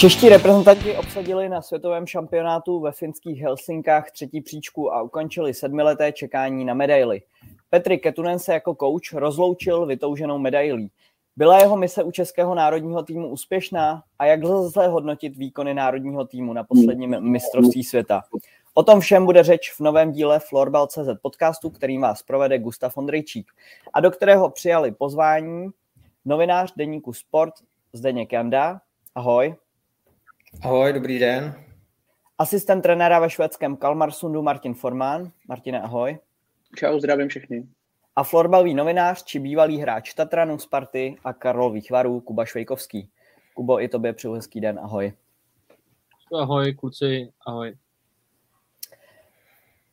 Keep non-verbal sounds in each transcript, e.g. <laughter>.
Čeští reprezentanti obsadili na světovém šampionátu ve finských Helsinkách třetí příčku a ukončili sedmileté čekání na medaily. Petri Ketunen se jako kouč rozloučil vytouženou medailí. Byla jeho mise u českého národního týmu úspěšná a jak lze hodnotit výkony národního týmu na posledním mistrovství světa? O tom všem bude řeč v novém díle Florbal.cz podcastu, který vás provede Gustav Ondrejčík a do kterého přijali pozvání novinář deníku Sport Zdeněk Janda. Ahoj. Ahoj, dobrý den. Asistent trenéra ve švédském Kalmarsundu Martin Formán. Martine, ahoj. Čau, zdravím všechny. A florbalový novinář či bývalý hráč Tatranu Sparty a Karlových varů Kuba Švejkovský. Kubo, i tobě přeju hezký den, ahoj. Ahoj, kluci, ahoj.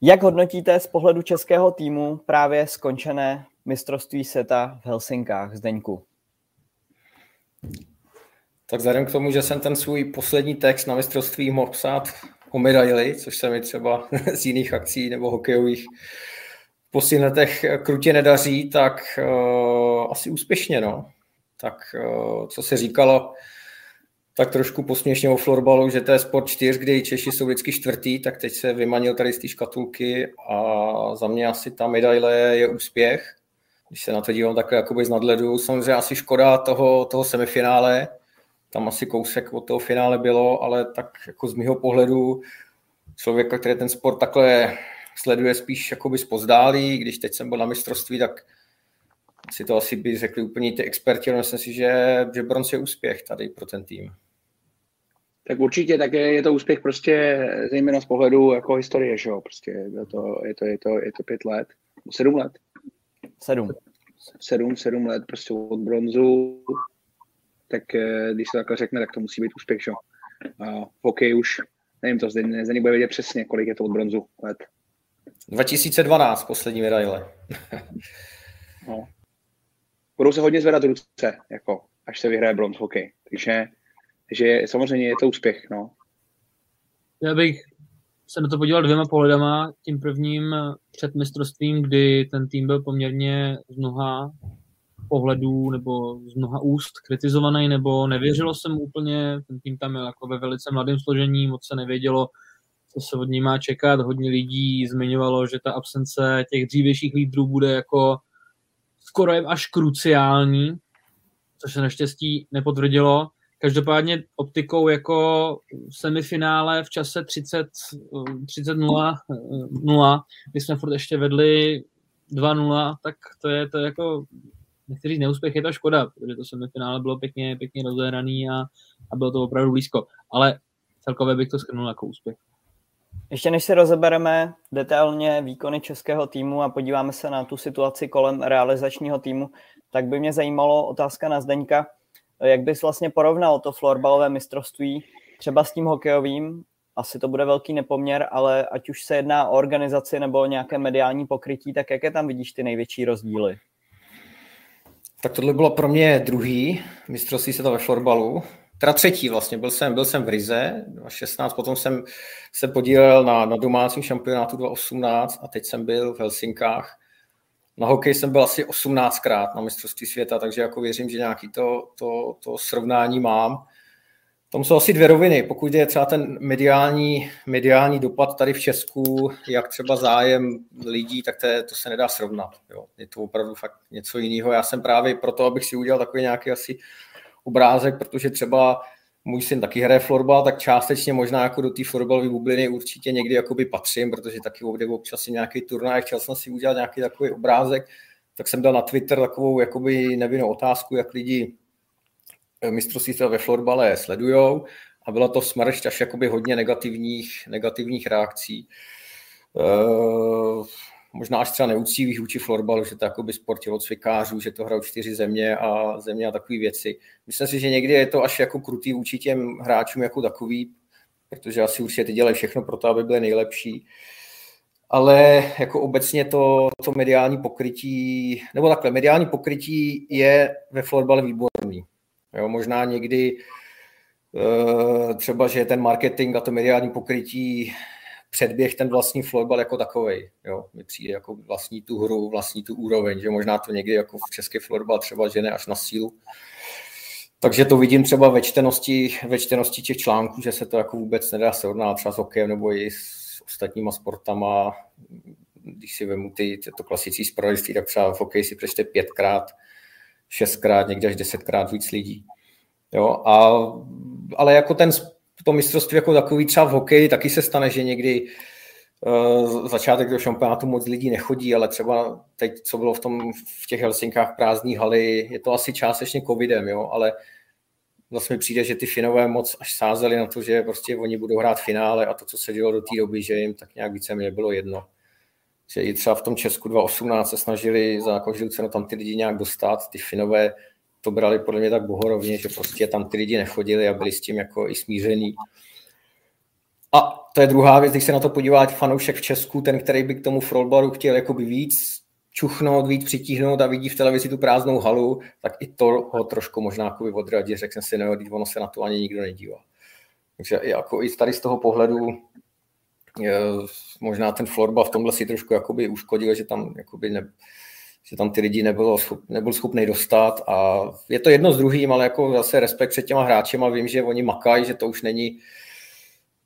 Jak hodnotíte z pohledu českého týmu právě skončené mistrovství světa v Helsinkách, Zdeňku? Tak vzhledem k tomu, že jsem ten svůj poslední text na mistrovství mohl psát o medaili, což se mi třeba <laughs> z jiných akcí nebo hokejových posledních krutě nedaří, tak uh, asi úspěšně, no. Tak uh, co se říkalo, tak trošku posměšně o florbalu, že to je sport čtyř, kdy Češi jsou vždycky čtvrtý, tak teď se vymanil tady z té škatulky a za mě asi ta medaile je úspěch. Když se na to dívám takhle jakoby z nadhledu, samozřejmě asi škoda toho, toho semifinále, tam asi kousek od toho finále bylo, ale tak jako z mého pohledu člověka, který ten sport takhle sleduje spíš jakoby zpozdálí, když teď jsem byl na mistrovství, tak si to asi by řekli úplně ty experti, ale myslím si, že, že bronz je úspěch tady pro ten tým. Tak určitě také je to úspěch prostě zejména z pohledu jako historie, že jo, prostě je to, je to, je to, je to pět let, sedm let. Sedm. Sedm, sedm let prostě od bronzu tak eh, když se takhle řekne, tak to musí být úspěch, že? A v hokeji už, nevím to, zde nebude vědět přesně, kolik je to od bronzu let. 2012, poslední medaile. <laughs> no. Budou se hodně zvedat ruce, jako, až se vyhraje bronz hokej. Takže, takže samozřejmě je to úspěch, no. Já bych se na to podíval dvěma pohledama. Tím prvním před mistrovstvím, kdy ten tým byl poměrně z mnoha pohledů nebo z mnoha úst kritizovaný, nebo nevěřilo jsem úplně, ten tým tam je jako ve velice mladém složení, moc se nevědělo, co se od ní má čekat. Hodně lidí zmiňovalo, že ta absence těch dřívějších lídrů bude jako skoro až kruciální, což se naštěstí nepotvrdilo. Každopádně optikou jako semifinále v čase 30, 30 0, 0, kdy jsme furt ještě vedli 2-0, tak to je to jako nechci říct neúspěch, je to škoda, protože to semifinále bylo pěkně, pěkně rozehraný a, a bylo to opravdu blízko. Ale celkově bych to schrnul jako úspěch. Ještě než si rozebereme detailně výkony českého týmu a podíváme se na tu situaci kolem realizačního týmu, tak by mě zajímalo otázka na Zdeňka, jak bys vlastně porovnal to florbalové mistrovství třeba s tím hokejovým, asi to bude velký nepoměr, ale ať už se jedná o organizaci nebo nějaké mediální pokrytí, tak jaké tam vidíš ty největší rozdíly? Tak tohle bylo pro mě druhý mistrovství světa ve florbalu. Teda třetí vlastně, byl jsem, byl jsem v Rize 2016, potom jsem se podílel na, na domácím šampionátu 2018 a teď jsem byl v Helsinkách. Na hokej jsem byl asi 18krát na mistrovství světa, takže jako věřím, že nějaký to, to, to srovnání mám. Tam jsou asi dvě roviny. Pokud je třeba ten mediální, mediální dopad tady v Česku, jak třeba zájem lidí, tak to, je, to se nedá srovnat. Jo. Je to opravdu fakt něco jiného. Já jsem právě proto, abych si udělal takový nějaký asi obrázek, protože třeba můj syn taky hraje florbal, tak částečně možná jako do té florbalové bubliny určitě někdy jakoby patřím, protože taky občas nějaký turnaj, chtěl jsem si udělat nějaký takový obrázek, tak jsem dal na Twitter takovou jakoby nevinnou otázku, jak lidi mistrovství světa ve florbale sledujou a byla to smršť až jakoby hodně negativních, negativních reakcí. E, možná až třeba neúctivých vůči florbalu, že to je jakoby sport tělocvikářů, že to hrajou čtyři země a země a takové věci. Myslím si, že někdy je to až jako krutý vůči těm hráčům jako takový, protože asi určitě ty dělají všechno pro to, aby byly nejlepší. Ale jako obecně to, to mediální pokrytí, nebo takhle, mediální pokrytí je ve florbale výborný. Jo, možná někdy eh, třeba, že ten marketing a to mediální pokrytí předběh ten vlastní florbal jako takový. Jo, mi přijde jako vlastní tu hru, vlastní tu úroveň, že možná to někdy jako v české florbal třeba žene až na sílu. takže to vidím třeba ve čtenosti, ve čtenosti těch článků, že se to jako vůbec nedá srovnat třeba s hokejem nebo i s ostatníma sportama. Když si vemu ty, to klasické zpravodajství, tak třeba v hokeji si přečte pětkrát, šestkrát, někdy až desetkrát víc lidí. Jo, a, ale jako ten, to mistrovství jako takový třeba v hokeji taky se stane, že někdy uh, začátek do šampionátu moc lidí nechodí, ale třeba teď, co bylo v, tom, v těch Helsinkách prázdní haly, je to asi částečně covidem, jo, ale vlastně mi přijde, že ty Finové moc až sázeli na to, že prostě oni budou hrát finále a to, co se dělo do té doby, že jim tak nějak více mě bylo jedno. Že i třeba v tom Česku 2018 se snažili za každou cenu tam ty lidi nějak dostat, ty Finové to brali podle mě tak bohorovně, že prostě tam ty lidi nechodili a byli s tím jako i smíření. A to je druhá věc, když se na to podívá fanoušek v Česku, ten, který by k tomu Frolbaru chtěl jakoby víc čuchnout, víc přitíhnout a vidí v televizi tu prázdnou halu, tak i to ho trošku možná jako odradí, řekne si, no, ono se na to ani nikdo nedívá. Takže jako i tady z toho pohledu možná ten Florba v tomhle si trošku jakoby uškodil, že tam jakoby ne, že tam ty lidi nebylo, nebyl schopný dostat a je to jedno s druhým, ale jako zase respekt před těma hráčema, vím, že oni makají, že to už není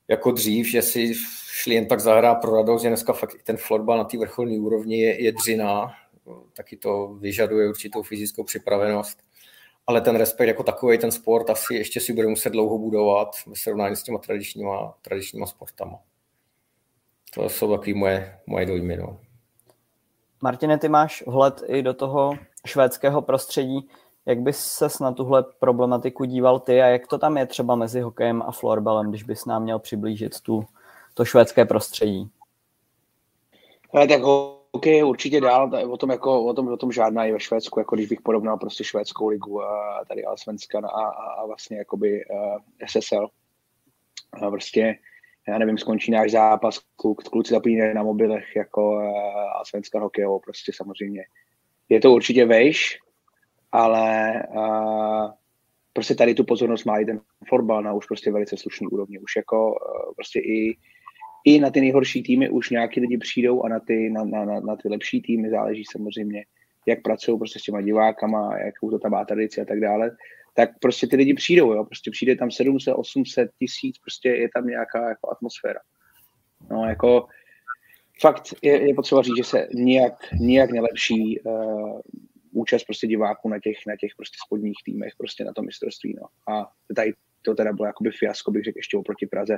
jako dřív, že si šli jen tak zahrát pro radost, že dneska fakt ten florbal na té vrcholné úrovni je, je dřina, taky to vyžaduje určitou fyzickou připravenost, ale ten respekt jako takový, ten sport asi ještě si bude muset dlouho budovat ve srovnání s těma tradičníma, tradičníma sportama. To jsou takové moje, moje dojmy. No. Martine, ty máš vhled i do toho švédského prostředí. Jak bys se na tuhle problematiku díval ty a jak to tam je třeba mezi hokejem a florbalem, když bys nám měl přiblížit tu, to švédské prostředí? Ale tak hokej je určitě dál, o tom, jako, o tom, o tom žádná je ve Švédsku, jako když bych porovnal prostě švédskou ligu a tady Alsvenskan a, a, a vlastně jakoby uh, SSL. A prostě já nevím, skončí náš zápas, kluk, kluci zapínají na mobilech jako uh, a svenská hokejovou, prostě samozřejmě. Je to určitě vejš, ale uh, prostě tady tu pozornost má i ten fotbal na už prostě velice slušný úrovni. Už jako uh, prostě i, i na ty nejhorší týmy už nějaký lidi přijdou a na ty, na, na, na, na ty lepší týmy záleží samozřejmě, jak pracují prostě s těma divákama, jak to tam má tradici a tak dále tak prostě ty lidi přijdou, jo, prostě přijde tam 700, 800 tisíc, prostě je tam nějaká jako atmosféra. No, jako fakt je, je potřeba říct, že se nijak, nijak nelepší uh, účast prostě diváků na těch, na těch prostě spodních týmech, prostě na tom mistrovství, no. A tady to teda bylo jakoby fiasko, bych řekl ještě oproti Praze.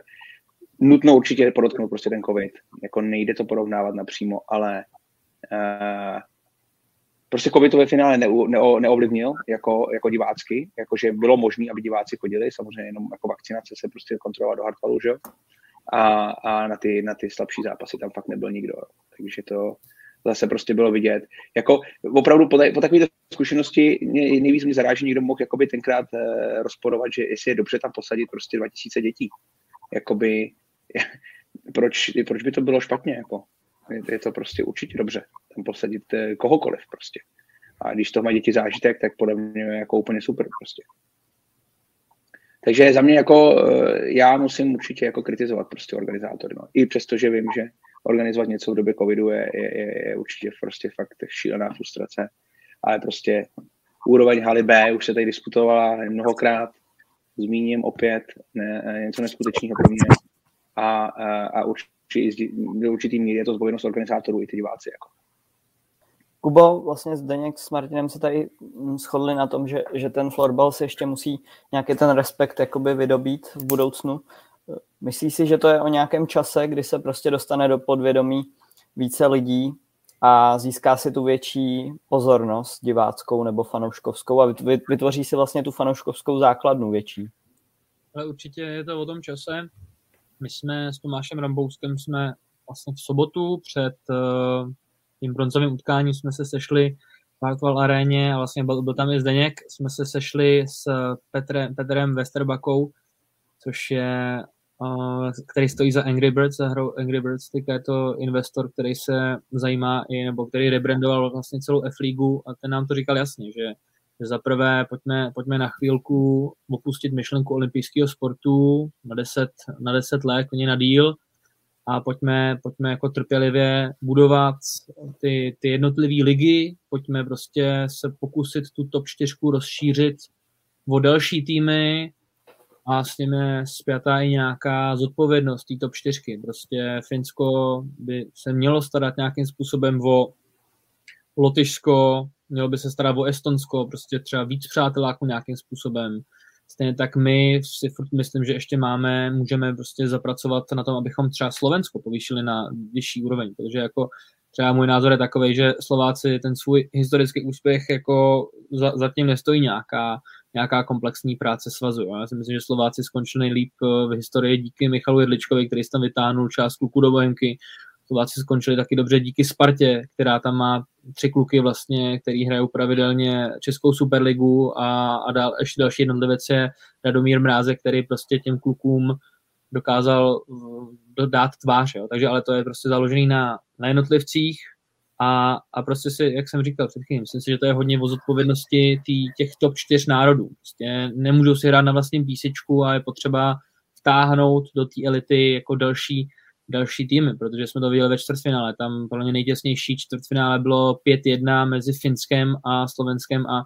Nutno určitě podotknout prostě ten covid. Jako nejde to porovnávat napřímo, ale uh, prostě covid to ve finále ne, ne, neovlivnil jako, jako divácky, jakože bylo možné, aby diváci chodili, samozřejmě jenom jako vakcinace se prostě kontrolovat do hardvalu, že a, a na, ty, na ty slabší zápasy tam fakt nebyl nikdo. Takže to zase prostě bylo vidět. Jako opravdu po, po takové zkušenosti nejvíc mě zaráží, někdo mohl jakoby tenkrát eh, rozporovat, že jestli je dobře tam posadit prostě 2000 dětí. Jakoby, <laughs> proč, proč by to bylo špatně? Jako? Je, to prostě určitě dobře tam posadit eh, kohokoliv prostě. A když to mají děti zážitek, tak podle mě je jako úplně super prostě. Takže za mě jako, eh, já musím určitě jako kritizovat prostě organizátory. No. I přesto, že vím, že organizovat něco v době covidu je, je, je, je určitě prostě fakt šílená frustrace. Ale prostě úroveň haly B už se tady diskutovala mnohokrát, zmíním opět ne, něco neskutečného pro mě. A, a, a určitě, do určitý míry je to zbojenost organizátorů i ty diváci. Jako. Kubo, vlastně Zdeněk s Martinem se tady shodli na tom, že, že ten florbal si ještě musí nějaký ten respekt jakoby vydobít v budoucnu. Myslíš si, že to je o nějakém čase, kdy se prostě dostane do podvědomí více lidí a získá si tu větší pozornost diváckou nebo fanouškovskou a vytvoří si vlastně tu fanouškovskou základnu větší? Ale určitě je to o tom čase. My jsme s Tomášem Rambouskem jsme vlastně v sobotu před uh, tím bronzovým utkáním jsme se sešli v Hartwell aréně a vlastně byl, byl tam i Zdeněk, jsme se sešli s Petrem, Petrem Westerbakou, což je uh, který stojí za Angry Birds, za hrou Angry Birds, tak je to investor, který se zajímá i, nebo který rebrandoval vlastně celou F-ligu a ten nám to říkal jasně, že, že za prvé pojďme, pojďme na chvílku opustit myšlenku olympijského sportu na 10, na 10 let, na díl, a pojďme, pojďme jako trpělivě budovat ty, ty jednotlivé ligy, pojďme prostě se pokusit tu top 4 rozšířit o další týmy. A s je zpětá i nějaká zodpovědnost té top 4. Prostě Finsko by se mělo starat nějakým způsobem o Lotyšsko, mělo by se starat o Estonsko, prostě třeba víc přáteláků nějakým způsobem. Stejně tak my si furt myslím, že ještě máme, můžeme prostě zapracovat na tom, abychom třeba Slovensko povýšili na vyšší úroveň, protože jako třeba můj názor je takový, že Slováci ten svůj historický úspěch jako za, zatím nestojí nějaká, nějaká komplexní práce svazu. Já si myslím, že Slováci skončili nejlíp eh, v historii díky Michalu Jedličkovi, který tam vytáhnul část kluků do Bohemky. Slováci skončili taky dobře díky Spartě, která tam má tři kluky vlastně, který hrajou pravidelně Českou superligu a, a dál, ještě další jednotlivec je Radomír Mrázek, který prostě těm klukům dokázal dát tvář, jo. takže ale to je prostě založený na, na jednotlivcích a, a prostě si, jak jsem říkal před chvílí, myslím si, že to je hodně o zodpovědnosti tý, těch top čtyř národů. Prostě nemůžou si hrát na vlastním písečku a je potřeba vtáhnout do té elity jako další, další týmy, protože jsme to viděli ve čtvrtfinále. Tam pro mě nejtěsnější čtvrtfinále bylo 5-1 mezi Finskem a Slovenskem a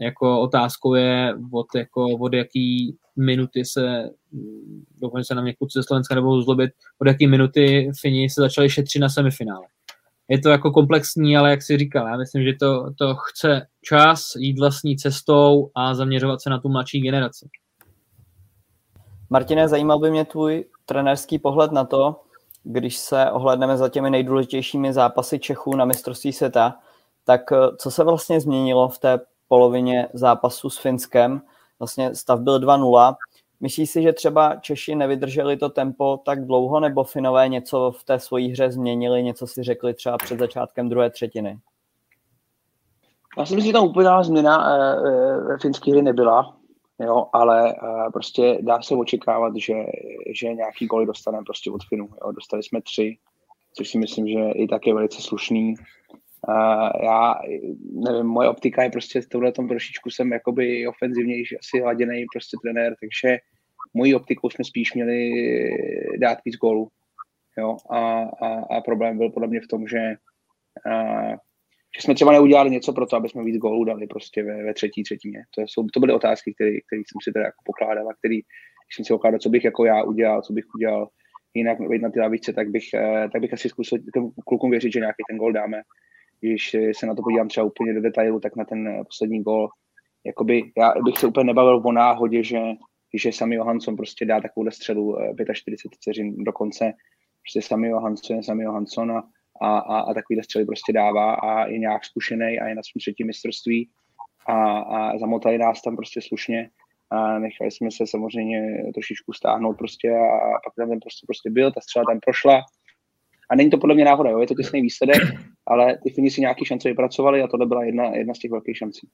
jako otázkou je, od, jako, od jaký minuty se, doufám, se na mě kluci ze Slovenska nebudou zlobit, od jaký minuty Fini se začali šetřit na semifinále. Je to jako komplexní, ale jak si říkal, já myslím, že to, to chce čas jít vlastní cestou a zaměřovat se na tu mladší generaci. Martine, zajímal by mě tvůj trenerský pohled na to, když se ohledneme za těmi nejdůležitějšími zápasy Čechů na mistrovství světa, tak co se vlastně změnilo v té polovině zápasu s Finskem. Vlastně stav byl 2-0. Myslíš si, že třeba Češi nevydrželi to tempo tak dlouho, nebo Finové něco v té svojí hře změnili, něco si řekli třeba před začátkem druhé třetiny? Já si myslím, že tam úplná změna ve finské hry nebyla, jo, ale prostě dá se očekávat, že, že nějaký goly dostaneme prostě od Finů. Jo. Dostali jsme tři, což si myslím, že i tak je velice slušný. Uh, já nevím, moje optika je prostě v tomhle tom trošičku jsem jakoby ofenzivnější, asi hladěný prostě trenér, takže mojí optikou jsme spíš měli dát víc gólů. Jo? A, a, a, problém byl podle mě v tom, že, uh, že jsme třeba neudělali něco pro to, aby jsme víc gólů dali prostě ve, ve třetí třetině. To, jsou, to byly otázky, které jsem si teda jako pokládal a který, když jsem si pokládal, co bych jako já udělal, co bych udělal jinak na ty lavice, tak bych, uh, tak bych asi zkusil klukům věřit, že nějaký ten gól dáme když se na to podívám třeba úplně do detailu, tak na ten poslední gol, jakoby já bych se úplně nebavil o náhodě, že, že Sami Johansson prostě dá takovou střelu 45 eh, vteřin do konce, prostě Sami Johansson je Sami Johansson a, a, a, a takovýhle střely prostě dává a je nějak zkušený a je na svém třetím mistrovství a, a zamotali nás tam prostě slušně a nechali jsme se samozřejmě trošičku stáhnout prostě a, a pak tam ten prostě, prostě byl, ta střela tam prošla a není to podle mě náhoda, jo? je to těsný výsledek, ale ty Fini si nějaký šance vypracovali a tohle byla jedna, jedna z těch velkých šancí.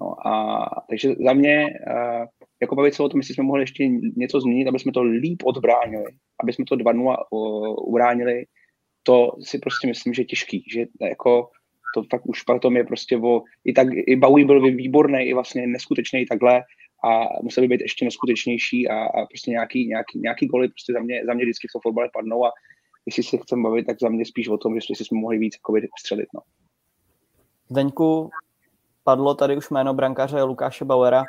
No a takže za mě, uh, jako bavit se o tom, jestli jsme mohli ještě něco změnit, aby jsme to líp odbránili, aby jsme to 2-0 ubránili, to si prostě myslím, že je těžký, že jako to fakt už potom je prostě o, i tak, i Bowie byl výborný, i vlastně neskutečný takhle a musel by být ještě neskutečnější a, a prostě nějaký, nějaký, nějaký goly prostě za mě, za mě vždycky v tom fotbale padnou a jestli se chcem bavit, tak za mě spíš o tom, že jsme mohli víc jako střelit. No. Zdeňku, padlo tady už jméno brankáře Lukáše Bauera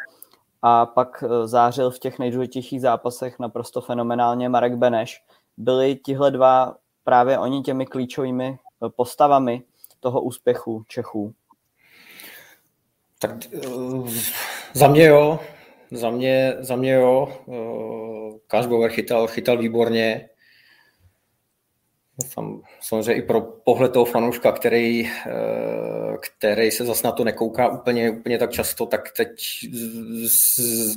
a pak eh, zářil v těch nejdůležitějších zápasech naprosto fenomenálně Marek Beneš. Byli tihle dva právě oni těmi klíčovými eh, postavami toho úspěchu Čechů? Tak uh, za mě jo, za mě, za mě jo. Káš Bauer chytal, chytal výborně. Sam, samozřejmě i pro pohled toho fanouška, který, eh, který se zase na to nekouká úplně, úplně tak často, tak teď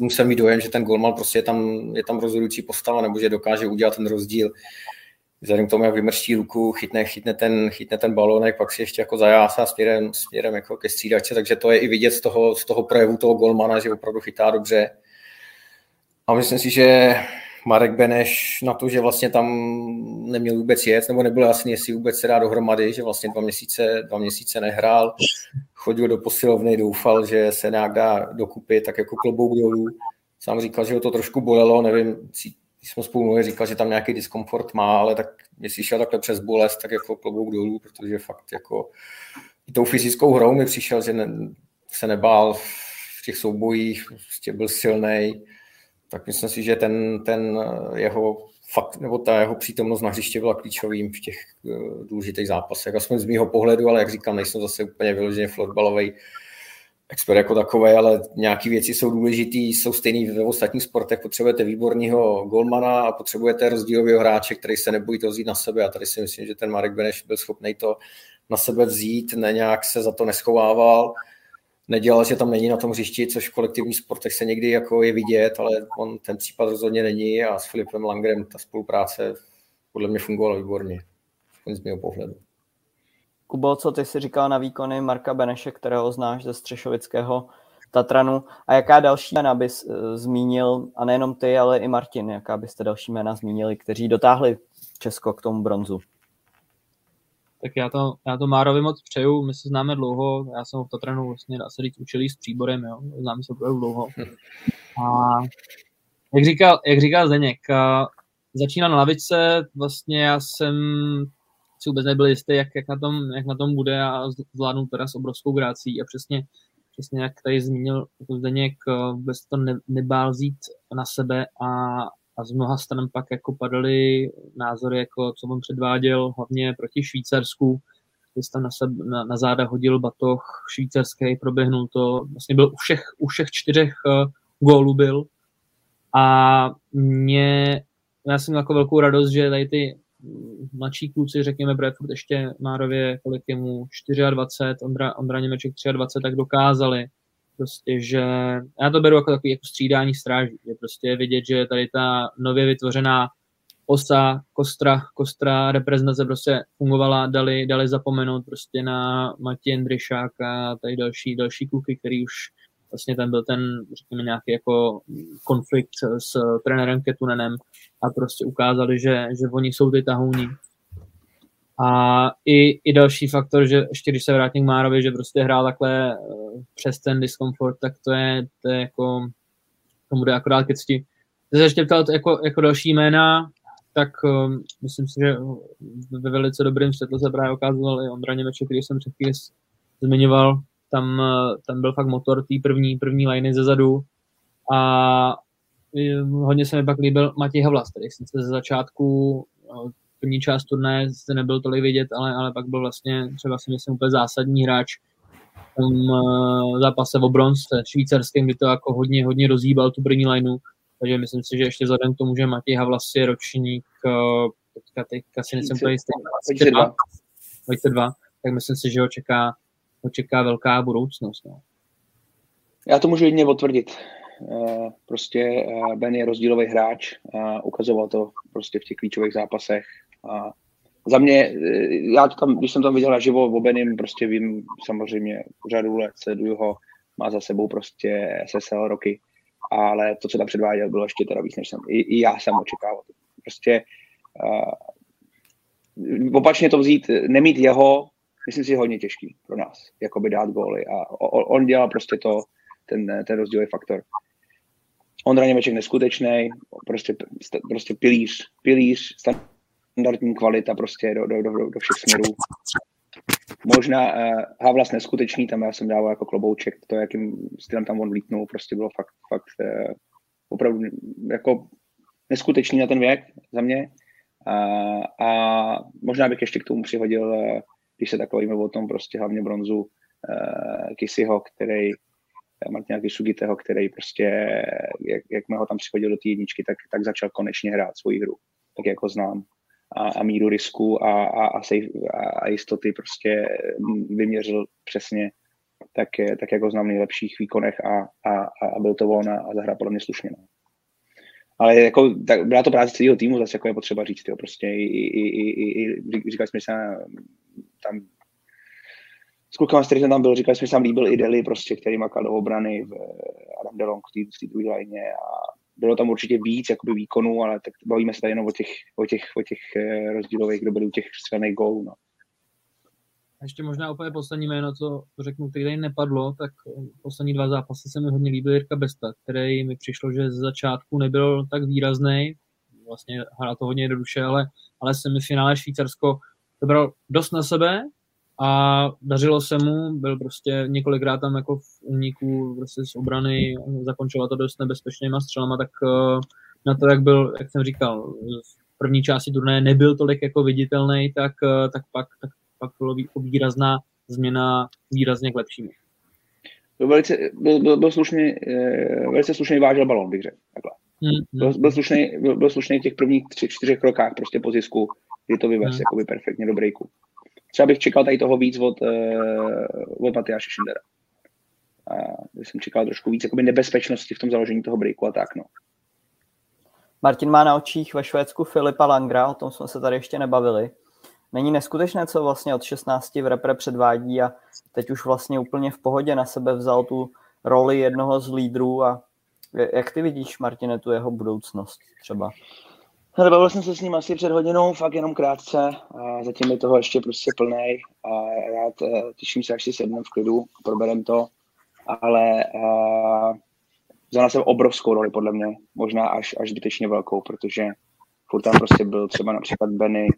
musím mít dojem, že ten golman prostě je tam, je tam rozhodující postava, nebo že dokáže udělat ten rozdíl. Vzhledem k tomu, jak vymrští ruku, chytne, chytne, ten, chytne ten balonek, pak si ještě jako zajásá směrem, směrem jako ke střídačce, takže to je i vidět z toho, z toho projevu toho golmana, že opravdu chytá dobře. A myslím si, že Marek Beneš na to, že vlastně tam neměl vůbec jet, nebo nebylo jasný, jestli vůbec se dá dohromady, že vlastně dva měsíce, dva měsíce nehrál, chodil do posilovny, doufal, že se nějak dá dokupit, tak jako klobouk dolů. Sám říkal, že ho to trošku bolelo, nevím, když jsme spolu mluvili, říkal, že tam nějaký diskomfort má, ale tak jestli šel takhle přes bolest, tak jako klobouk dolů, protože fakt jako i tou fyzickou hrou mi přišel, že ne, se nebál v těch soubojích, prostě byl silný, tak myslím si, že ten, ten jeho fakt, nebo ta jeho přítomnost na hřiště byla klíčovým v těch uh, důležitých zápasech, aspoň z mého pohledu, ale jak říkám, nejsem zase úplně vyloženě flotbalový expert jako takový, ale nějaké věci jsou důležité, jsou stejné ve ostatních sportech. Potřebujete výborného golmana a potřebujete rozdílového hráče, který se nebojí to vzít na sebe. A tady si myslím, že ten Marek Beneš byl schopný to na sebe vzít, ne nějak se za to neschovával, nedělal, že tam není na tom hřišti, což v kolektivních sportech se někdy jako je vidět, ale on ten případ rozhodně není a s Filipem Langrem ta spolupráce podle mě fungovala výborně, z mého pohledu. Kubo, co ty si říkal na výkony Marka Beneše, kterého znáš ze Střešovického Tatranu? A jaká další jména bys uh, zmínil, a nejenom ty, ale i Martin, jaká byste další jména zmínili, kteří dotáhli Česko k tomu bronzu? Tak já to, já to Márovi moc přeju, my se známe dlouho, já jsem v Tatranu vlastně, dá se říct, učilý s příborem, jo, známe se opravdu dlouho. A jak říkal, jak říkal Zdeněk, začíná na lavice, vlastně já jsem si vůbec nebyl jistý, jak, jak, na tom, jak na tom bude a zvládnu teda s obrovskou grácí a přesně, přesně jak tady zmínil Zdeněk, vůbec to ne, nebál vzít na sebe a, a z mnoha stran pak jako padaly názory, jako co on předváděl, hlavně proti Švýcarsku, když tam na, sebe, na, na záda hodil batoh švýcarský, proběhnul to, vlastně byl u všech, u všech čtyřech uh, gólů byl. A mě, já jsem jako velkou radost, že tady ty mladší kluci, řekněme Bradford ještě Márově, kolik je mu? 24, Ondra, Ondra Němeček 23, tak dokázali prostě, že já to beru jako takový jako střídání stráží, že prostě vidět, že tady ta nově vytvořená osa, kostra, kostra reprezentace prostě fungovala, dali, dali zapomenout prostě na Matěj Andryšáka a tady další, další kluky, který už vlastně ten byl ten, řekněme, nějaký jako konflikt s trenérem Ketunenem a prostě ukázali, že, že oni jsou ty tahouni. A i, i další faktor, že ještě když se vrátím k Márovi, že prostě hrál takhle eh, přes ten diskomfort, tak to je, to je jako, tomu bude akorát ke cti. Když se ještě ptal jako, jako další jména, tak um, myslím si, že ve velice dobrém světle se právě ukázal i Ondra Němeček, který jsem před chvíli zmiňoval. Tam, tam byl fakt motor té první, první liney ze zadu a hodně se mi pak líbil Matěj Havlas, který sice ze začátku první část turné se nebyl tolik vidět, ale, ale pak byl vlastně třeba si myslím úplně zásadní hráč. V tom zápase o bronz švýcarském, kdy to jako hodně, hodně rozhýbal tu první lineu, takže myslím si, že ještě vzhledem k tomu, že Matěj Havlas je ročník, teďka, teďka si nejsem úplně jistý, 22, 22, tak myslím si, že ho čeká, ho čeká velká budoucnost. No. Já to můžu jedině potvrdit. Eh, prostě eh, Ben je rozdílový hráč a ukazoval to prostě v těch klíčových zápasech. A za mě, eh, já to tam, když jsem tam viděl naživo o Benim, prostě vím samozřejmě řadu let, sleduju ho, má za sebou prostě SSL roky, ale to, co tam předváděl, bylo ještě teda víc, než jsem, i, i já jsem očekával. Prostě uh, opačně to vzít, nemít jeho, myslím si, hodně těžký pro nás, jakoby dát góly a on, dělal prostě to, ten, ten rozdílový faktor. Ondra Němeček neskutečný, prostě, prostě pilíř, pilíř, standardní kvalita prostě do, do, do, do všech směrů. Možná uh, Havlas neskutečný, tam já jsem dával jako klobouček, to, jakým stylem tam on vlítnul, prostě bylo fakt, fakt uh, opravdu jako neskutečný na ten věk za mě. Uh, a možná bych ještě k tomu přihodil, uh, když se takovými o tom prostě hlavně bronzu uh, Kisyho, který Martina Kisugiteho, který prostě, jak, jak ho tam přichodil do té jedničky, tak, tak začal konečně hrát svoji hru, tak jako znám. A, a míru risku a, a, a, safe, a jistoty prostě vyměřil přesně tak, tak jako znám v nejlepších výkonech a, a, a byl to on a zahrál podle mě slušně. No. Ale jako, tak byla to práce celého týmu, zase jako je potřeba říct, jo, prostě i, i, i, i, říkali jsme, že tam s klukama, který jsem tam byl, říkali jsme, že tam líbil i Deli, prostě, který makal do obrany v Adam Delong v té druhé léně a bylo tam určitě víc jakoby výkonů, ale tak bavíme se tady jenom o těch, o těch, o těch eh, rozdílových, kdo byli u těch střelných gólů. No. A ještě možná úplně poslední jméno, co řeknu, který nepadlo, tak eh, poslední dva zápasy se mi hodně líbil Jirka Besta, který mi přišlo, že z začátku nebyl tak výrazný, vlastně hrál to hodně jednoduše, ale, ale finále Švýcarsko to bral dost na sebe, a dařilo se mu, byl prostě několikrát tam jako v úniku prostě z obrany, zakončilo to dost nebezpečnýma střelama, tak uh, na to, jak byl, jak jsem říkal, v první části turnaje nebyl tolik jako viditelný, tak, uh, tak pak, tak pak bylo výrazná změna výrazně k lepšímu. Byl, velice, byl, byl, byl slušný, eh, velice slušný vážel balon, bych řekl. Takhle. Hmm. Byl, byl, slušný, byl, byl slušný v těch prvních tři, čtyřech krokách prostě po zisku, kdy to vyvez hmm. jakoby perfektně do breaku. Třeba bych čekal tady toho víc od, uh, od Matyáše Schindera. A jsem čekal trošku víc jakoby nebezpečnosti v tom založení toho breaku a tak, no. Martin má na očích ve Švédsku Filipa Langra, o tom jsme se tady ještě nebavili. Není neskutečné, co vlastně od 16 v repre předvádí a teď už vlastně úplně v pohodě na sebe vzal tu roli jednoho z lídrů a jak ty vidíš, Martine, tu jeho budoucnost třeba? Ale bavil jsem se s ním asi před hodinou, fakt jenom krátce. A zatím je toho ještě prostě plný. A rád eh, těším se, až si sednem v klidu, proberem to. Ale a, vzal na sebe obrovskou roli, podle mě. Možná až, až zbytečně velkou, protože furt tam prostě byl třeba například Benny,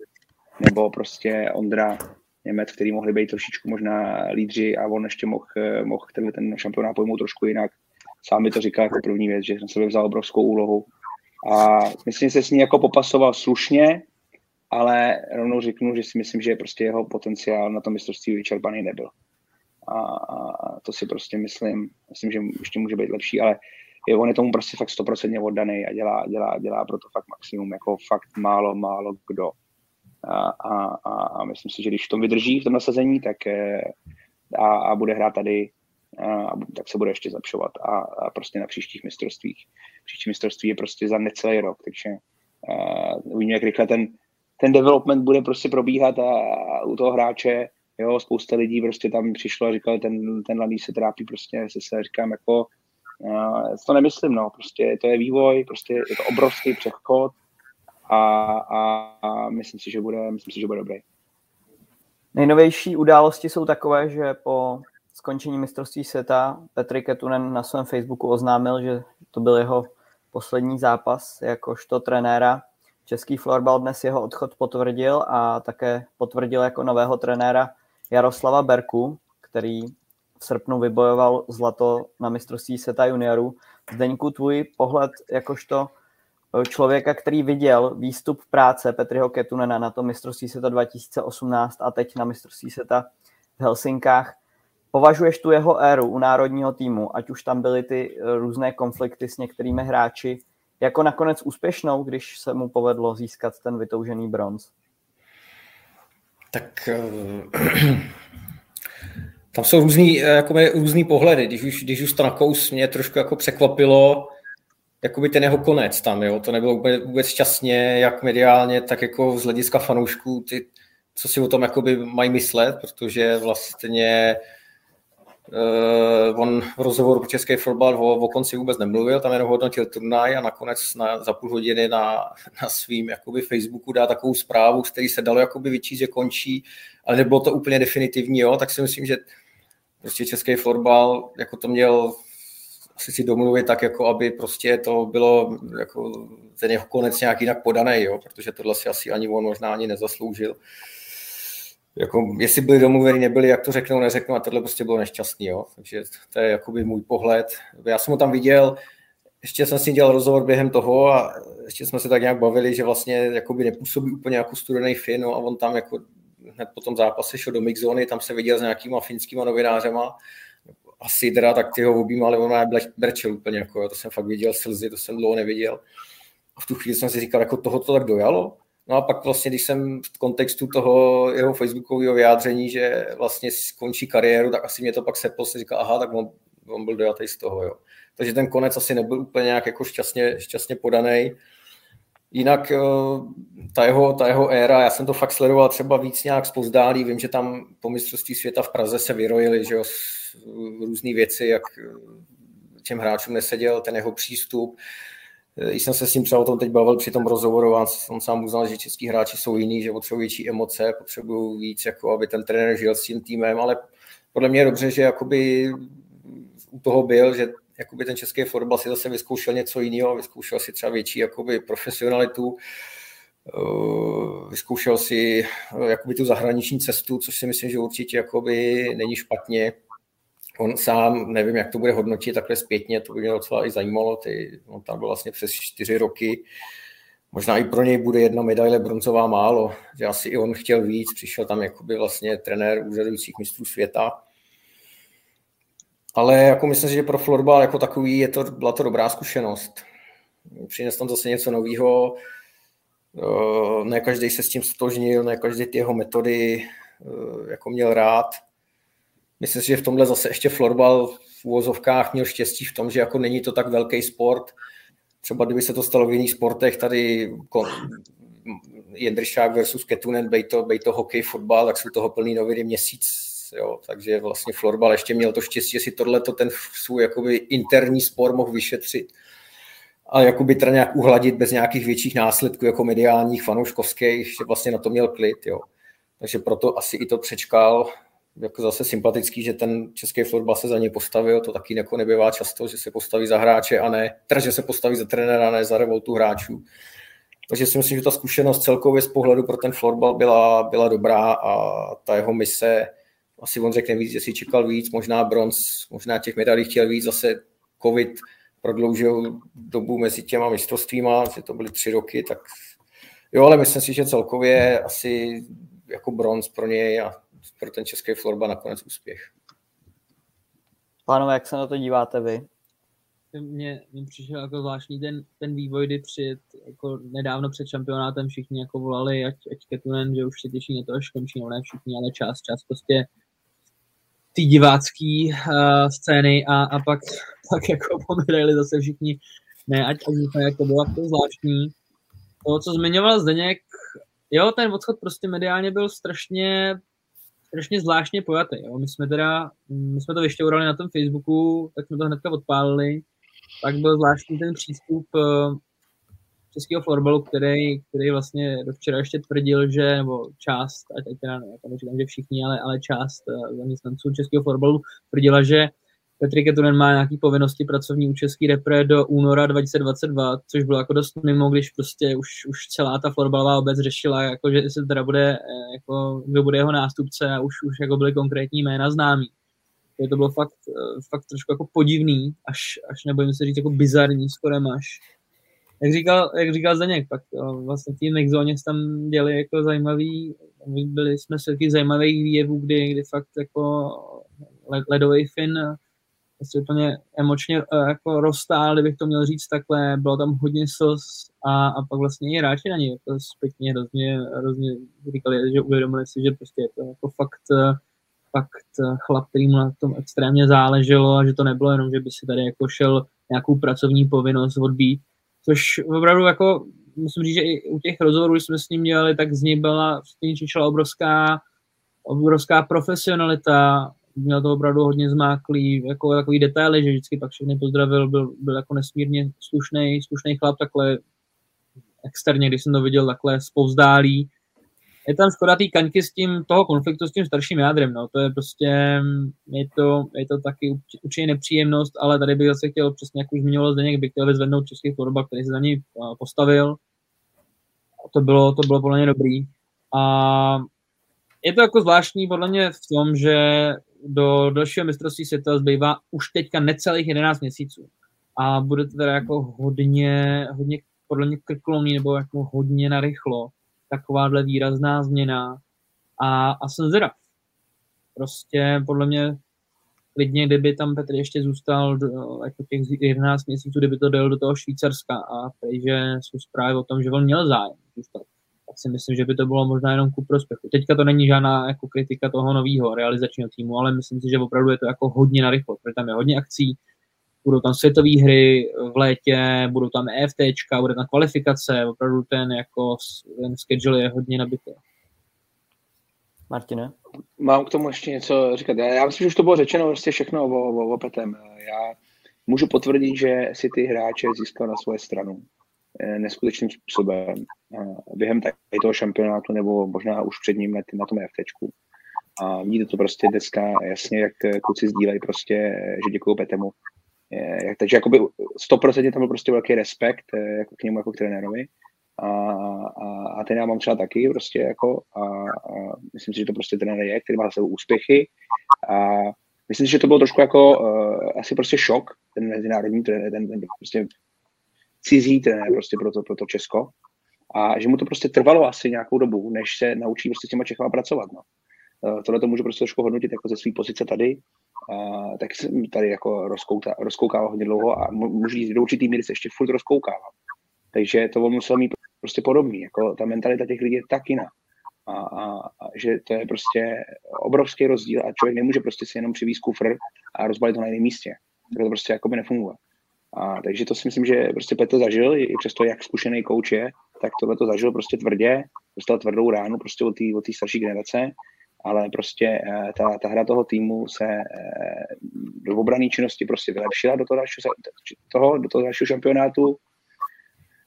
nebo prostě Ondra Němec, který mohli být trošičku možná lídři a on ještě mohl, eh, mohl ten šampionát pojmout trošku jinak. Sám mi to říká jako první věc, že jsem sebe vzal obrovskou úlohu a myslím, že se s ní jako popasoval slušně, ale rovnou řeknu, že si myslím, že prostě jeho potenciál na tom mistrovství vyčerpaný nebyl. A, a to si prostě myslím, myslím, že ještě může být lepší, ale je, on je tomu prostě fakt stoprocentně oddaný a dělá, dělá, dělá pro to fakt maximum, jako fakt málo, málo kdo. A, a, a, myslím si, že když v tom vydrží v tom nasazení, tak eh, a, a bude hrát tady, tak se bude ještě zlepšovat a, a prostě na příštích mistrovstvích. Příští mistrovství je prostě za necelý rok, takže uh, uvidíme, jak rychle ten, ten development bude prostě probíhat a, a u toho hráče, jo, spousta lidí prostě tam přišlo a říkal, ten, ten mladý se trápí prostě, se se říkám jako, uh, to nemyslím, no, prostě to je vývoj, prostě je to obrovský přechod, a, a, a myslím, si, že bude, myslím si, že bude dobrý. Nejnovější události jsou takové, že po skončení mistrovství světa Petr Ketunen na svém Facebooku oznámil, že to byl jeho poslední zápas jakožto trenéra. Český florbal dnes jeho odchod potvrdil a také potvrdil jako nového trenéra Jaroslava Berku, který v srpnu vybojoval zlato na mistrovství světa juniorů. Zdeňku, tvůj pohled jakožto člověka, který viděl výstup práce Petriho Ketunena na to mistrovství světa 2018 a teď na mistrovství světa v Helsinkách. Považuješ tu jeho éru u národního týmu, ať už tam byly ty eh, různé konflikty s některými hráči, jako nakonec úspěšnou, když se mu povedlo získat ten vytoužený bronz? Tak eh, <clears throat> tam jsou různý, jako různý pohledy. Když už, když už to mě trošku jako překvapilo, jakoby ten jeho konec tam, jo. To nebylo vůbec, vůbec šťastně, jak mediálně, tak jako z hlediska fanoušků, ty, co si o tom jakoby mají myslet, protože vlastně uh, on v rozhovoru pro Český fotbal o, o konci vůbec nemluvil, tam jenom hodnotil turnaj a nakonec na, za půl hodiny na, na svým jakoby Facebooku dá takovou zprávu, který se dalo jakoby vyčíst, že končí, ale nebylo to úplně definitivní, jo, tak si myslím, že prostě český fotbal jako to měl asi si domluvit tak, jako aby prostě to bylo jako ten jeho konec nějak jinak podaný, jo, protože tohle si asi ani on možná ani nezasloužil. Jako, jestli byli domluveni, nebyli, jak to řeknou, neřeknou, a tohle prostě bylo nešťastný, jo. Takže to je jakoby můj pohled. Já jsem ho tam viděl, ještě jsem si dělal rozhovor během toho a ještě jsme se tak nějak bavili, že vlastně jakoby nepůsobí úplně jako studený Fin, no, a on tam jako hned po tom zápase šel do mixzóny, tam se viděl s nějakýma finskýma novinářema a Sidra, tak ty ho objímali, on má brečel úplně, jako, to jsem fakt viděl slzy, to jsem dlouho neviděl. A v tu chvíli jsem si říkal, jako toho to tak dojalo. No a pak vlastně, když jsem v kontextu toho jeho facebookového vyjádření, že vlastně skončí kariéru, tak asi mě to pak seplo, si říkal, aha, tak on, on byl dojatý z toho, jo. Takže ten konec asi nebyl úplně nějak jako šťastně, šťastně podaný. Jinak eh, ta jeho, ta jeho éra, já jsem to fakt sledoval třeba víc nějak zpozdálí, vím, že tam po mistrovství světa v Praze se vyrojili, že jo, různé věci, jak eh, těm hráčům neseděl ten jeho přístup. Eh, I jsem se s ním třeba o tom teď bavil při tom rozhovoru a on sám uznal, že český hráči jsou jiní, že potřebují větší emoce, potřebují víc, jako aby ten trenér žil s tím týmem, ale podle mě je dobře, že jakoby u toho byl, že jakoby ten český fotbal si zase vyzkoušel něco jiného, vyzkoušel si třeba větší jakoby profesionalitu, vyzkoušel si jakoby tu zahraniční cestu, což si myslím, že určitě jakoby není špatně. On sám, nevím, jak to bude hodnotit takhle zpětně, to by mě docela i zajímalo, ty, on tam byl vlastně přes čtyři roky, možná i pro něj bude jedna medaile bronzová málo, že asi i on chtěl víc, přišel tam jakoby vlastně trenér úřadujících mistrů světa. Ale jako myslím si, že pro florbal jako takový je to, byla to dobrá zkušenost. Přines tam zase něco nového, eh, ne každý se s tím stožnil, ne každý ty jeho metody eh, jako měl rád. Myslím si, že v tomhle zase ještě florbal v úvozovkách měl štěstí v tom, že jako není to tak velký sport, třeba kdyby se to stalo v jiných sportech, tady Jendryšák versus Ketunen, bej to, bej to hokej, fotbal, tak jsou toho plný noviny měsíc, jo, takže vlastně florbal ještě měl to štěstí, že si tohle ten svůj jakoby interní spor mohl vyšetřit a jakoby teda nějak uhladit bez nějakých větších následků, jako mediálních, fanouškovských, že vlastně na to měl klid, jo. Takže proto asi i to přečkal, jako zase sympatický, že ten český florbal se za něj postavil, to taky jako nebývá často, že se postaví za hráče a ne, teda, že se postaví za trenéra ne za revoltu hráčů. Takže si myslím, že ta zkušenost celkově z pohledu pro ten florbal byla, byla dobrá a ta jeho mise, asi on řekne víc, že si čekal víc, možná bronz, možná těch medailí chtěl víc, zase covid prodloužil dobu mezi těma mistrovstvíma, že to byly tři roky, tak jo, ale myslím si, že celkově asi jako bronz pro něj a pro ten český florba nakonec úspěch. Pánové, jak se na to díváte vy? Mně, mně přišel jako zvláštní ten, ten vývoj, kdy při, jako nedávno před šampionátem všichni jako volali, ať, ať Ketunen, že už se těší na to, až končí, no ne všichni, ale čas, čas prostě ty divácký uh, scény a, a pak, <laughs> pak jako pomerali zase všichni, ne, ať, ať jak to bylo to zvláštní. To, co zmiňoval Zdeněk, jo, ten odchod prostě mediálně byl strašně strašně zvláštně pojatý. Jo. My jsme teda, my jsme to vyšťourali na tom Facebooku, tak jsme to hnedka odpálili. Pak byl zvláštní ten přístup uh, českého florbalu, který, který vlastně do včera ještě tvrdil, že, nebo část, ať, ať teda ne, já říkám, že všichni, ale, ale část uh, zaměstnanců českého florbalu tvrdila, že Petr Ketunen má nějaké povinnosti pracovní u Český repre do února 2022, což bylo jako dost mimo, když prostě už, už celá ta florbalová obec řešila, jako, že se teda bude, eh, jako, kdo bude jeho nástupce a už, už jako byly konkrétní jména známí. To, to bylo fakt, eh, fakt trošku jako podivný, až, až nebojím se říct jako bizarní skoro až. Jak říkal, jak říkal Zdeněk, pak jo, vlastně tým Exoně tam děli jako zajímavý, byli jsme svědky zajímavých výjevů, kdy, kdy fakt jako ledový fin prostě úplně emočně uh, jako roztál, kdybych to měl říct takhle, bylo tam hodně slz a, a pak vlastně i hráči na něj jako zpětně hrozně, hrozně říkali, že uvědomili si, že prostě je to jako fakt, eh, fakt eh, chlap, který mu na tom extrémně záleželo a že to nebylo jenom, že by si tady jako šel nějakou pracovní povinnost odbít, což opravdu jako musím říct, že i u těch rozhovorů, jsme s ním dělali, tak z něj byla, něj obrovská, obrovská profesionalita, měl to opravdu hodně zmáklý, jako takový detaily, že vždycky pak všechny pozdravil, byl, byl jako nesmírně slušný, slušný chlap, takhle externě, když jsem to viděl takhle spovzdálí. Je tam škoda té kaňky s tím, toho konfliktu s tím starším jádrem, no. to je prostě, je to, je to taky určitě nepříjemnost, ale tady bych zase chtěl, přesně jak už zmiňoval Zdeněk, bych chtěl vyzvednout český fotbal, který se za něj postavil. To bylo, to bylo podle mě dobrý. A je to jako zvláštní podle mě v tom, že do dalšího mistrovství světa zbývá už teďka necelých 11 měsíců. A bude to teda jako hodně, hodně podle mě krkolomný nebo jako hodně narychlo. Takováhle výrazná změna. A, a jsem zvědav. Prostě podle mě klidně, kdyby tam Petr ještě zůstal do, jako těch 11 měsíců, kdyby to dal do toho Švýcarska a že jsou zprávy o tom, že on měl zájem zůstat tak si myslím, že by to bylo možná jenom ku prospěchu. Teďka to není žádná jako kritika toho nového realizačního týmu, ale myslím si, že opravdu je to jako hodně narychlo, protože tam je hodně akcí, budou tam světové hry v létě, budou tam EFTčka, bude tam kvalifikace, opravdu ten jako ten schedule je hodně nabitý. Martine? Mám k tomu ještě něco říkat. Já myslím, že už to bylo řečeno prostě všechno o, o, o Petem. Já můžu potvrdit, že si ty hráče získal na svoje stranu. Eh, neskutečným způsobem eh, během toho šampionátu nebo možná už před ním na tom FTčku. A vidíte to prostě dneska jasně, jak kluci sdílejí prostě, že děkuju Petemu. Takže jakoby 100% tam byl prostě velký respekt jako k němu jako k trenérovi. a, a, a ten já mám třeba taky prostě jako a, a myslím si, že to prostě trenér je, který má za úspěchy a myslím si, že to bylo trošku jako uh, asi prostě šok, ten mezinárodní ten, ten prostě cizí trenér prostě pro to, pro to Česko a že mu to prostě trvalo asi nějakou dobu, než se naučí prostě s těma Čechama pracovat. No. Uh, tohle to můžu prostě trošku hodnotit jako ze své pozice tady, uh, tak jsem tady jako rozkouká, rozkoukával hodně dlouho a můžu říct, do určitý míry se ještě furt rozkoukávám. Takže to on musel mít prostě podobný, jako ta mentalita těch lidí je tak jiná. A, a, a že to je prostě obrovský rozdíl a člověk nemůže prostě si jenom přivést kufr a rozbalit ho na jiném místě. Tak to prostě jako by nefunguje. A, takže to si myslím, že prostě Petr zažil, i přesto jak zkušený kouč je, tak tohle to zažil prostě tvrdě, dostal tvrdou ránu prostě od té od starší generace, ale prostě eh, ta, ta hra toho týmu se eh, do obrané činnosti prostě vylepšila do toho dalšího, toho, do toho dalšího šampionátu,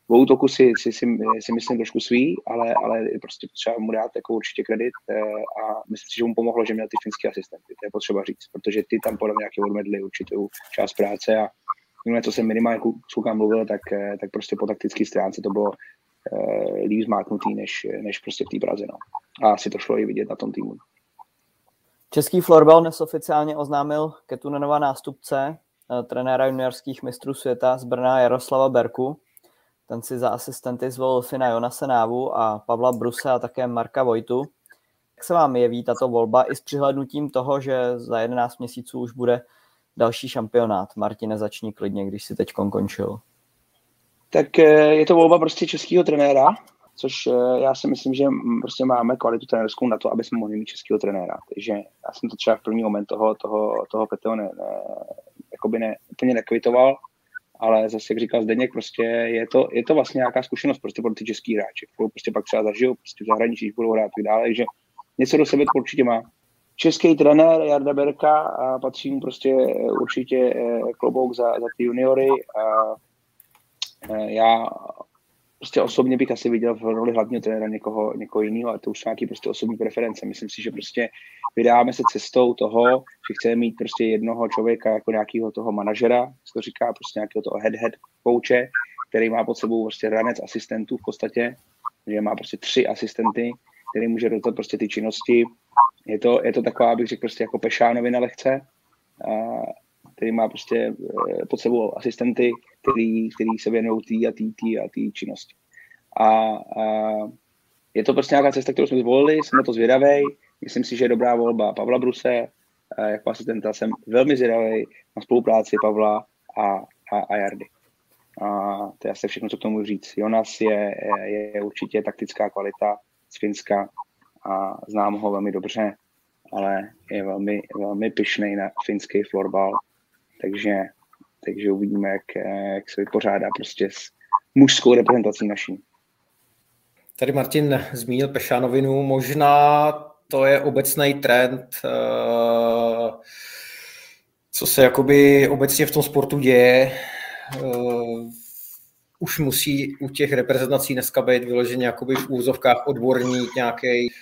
v útoku si, si, si, si myslím trošku svý, ale, ale prostě potřeba mu dát jako určitě kredit eh, a myslím si, že mu pomohlo, že měl ty finské asistenty, to je potřeba říct, protože ty tam podle mě nějaký odvedli určitou část práce a minulé, co jsem minimálně s Lukem mluvil, tak, eh, tak prostě po taktické stránce to bylo uh, líp zmáknutý, než, než prostě v té Praze. No. A asi to šlo i vidět na tom týmu. Český florbal dnes oficiálně oznámil Ketunenova nástupce, trenéra juniorských mistrů světa z Brna Jaroslava Berku. Ten si za asistenty zvolil Fina Jonase Návu a Pavla Bruse a také Marka Vojtu. Jak se vám jeví tato volba i s přihlednutím toho, že za 11 měsíců už bude další šampionát? Martine, začni klidně, když si teď končil. Tak eh, je to volba prostě českého trenéra, což eh, já si myslím, že prostě máme kvalitu trenérskou na to, aby jsme mohli mít českého trenéra. Takže já jsem to třeba v první moment toho, toho, toho Peteho ne, ne, jakoby ne, úplně nekvitoval, ale zase, jak říkal Zdeněk, prostě je to, je to vlastně nějaká zkušenost prostě pro ty český hráče, prostě pak třeba zažijou prostě v zahraničí, když budou hrát tak dále, takže něco do sebe to určitě má. Český trenér Jarda Berka a patří mu prostě určitě eh, klobouk za, za ty juniory a eh, já prostě osobně bych asi viděl v roli hlavního trenéra někoho, někoho jiného, a to už jsou nějaké prostě osobní preference. Myslím si, že prostě vydáváme se cestou toho, že chceme mít prostě jednoho člověka jako nějakého toho manažera, co to říká, prostě nějakého toho head head kouče, který má pod sebou prostě ranec asistentů v podstatě, že má prostě tři asistenty, který může rozdat prostě ty činnosti. Je to, je to taková, abych řekl, prostě jako Pešánovi na lehce, a, který má prostě eh, pod sebou asistenty, který, který se věnují tý a tý, tý a tý činnosti. A, a je to prostě nějaká cesta, kterou jsme zvolili, jsme to zvědavý. Myslím si, že je dobrá volba Pavla Bruse, jako asistenta jsem velmi zvědavý na spolupráci Pavla a, a, a Jardy. A to je asi všechno, co k tomu říct. Jonas je, je, je určitě taktická kvalita z Finska a znám ho velmi dobře, ale je velmi, velmi pyšný na finský florbal, takže, takže uvidíme, jak, jak se vypořádá prostě s mužskou reprezentací naší. Tady Martin zmínil Pešánovinu, možná to je obecný trend, eh, co se jakoby obecně v tom sportu děje. Eh, už musí u těch reprezentací dneska být vyloženě jakoby v úzovkách odborník nějaký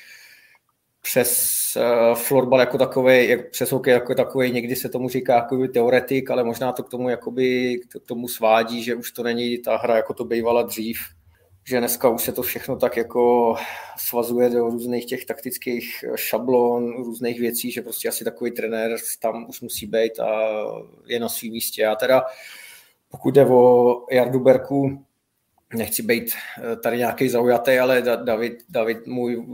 přes uh, florbal jako takový, jak, přes hokej jako takový, někdy se tomu říká jako teoretik, ale možná to k tomu jakoby, k tomu svádí, že už to není ta hra, jako to bývala dřív, že dneska už se to všechno tak jako svazuje do různých těch taktických šablon, různých věcí, že prostě asi takový trenér tam už musí být a je na svém místě. Já teda, pokud jde o Jardu Berku, nechci být eh, tady nějaký zaujatý, ale David, David můj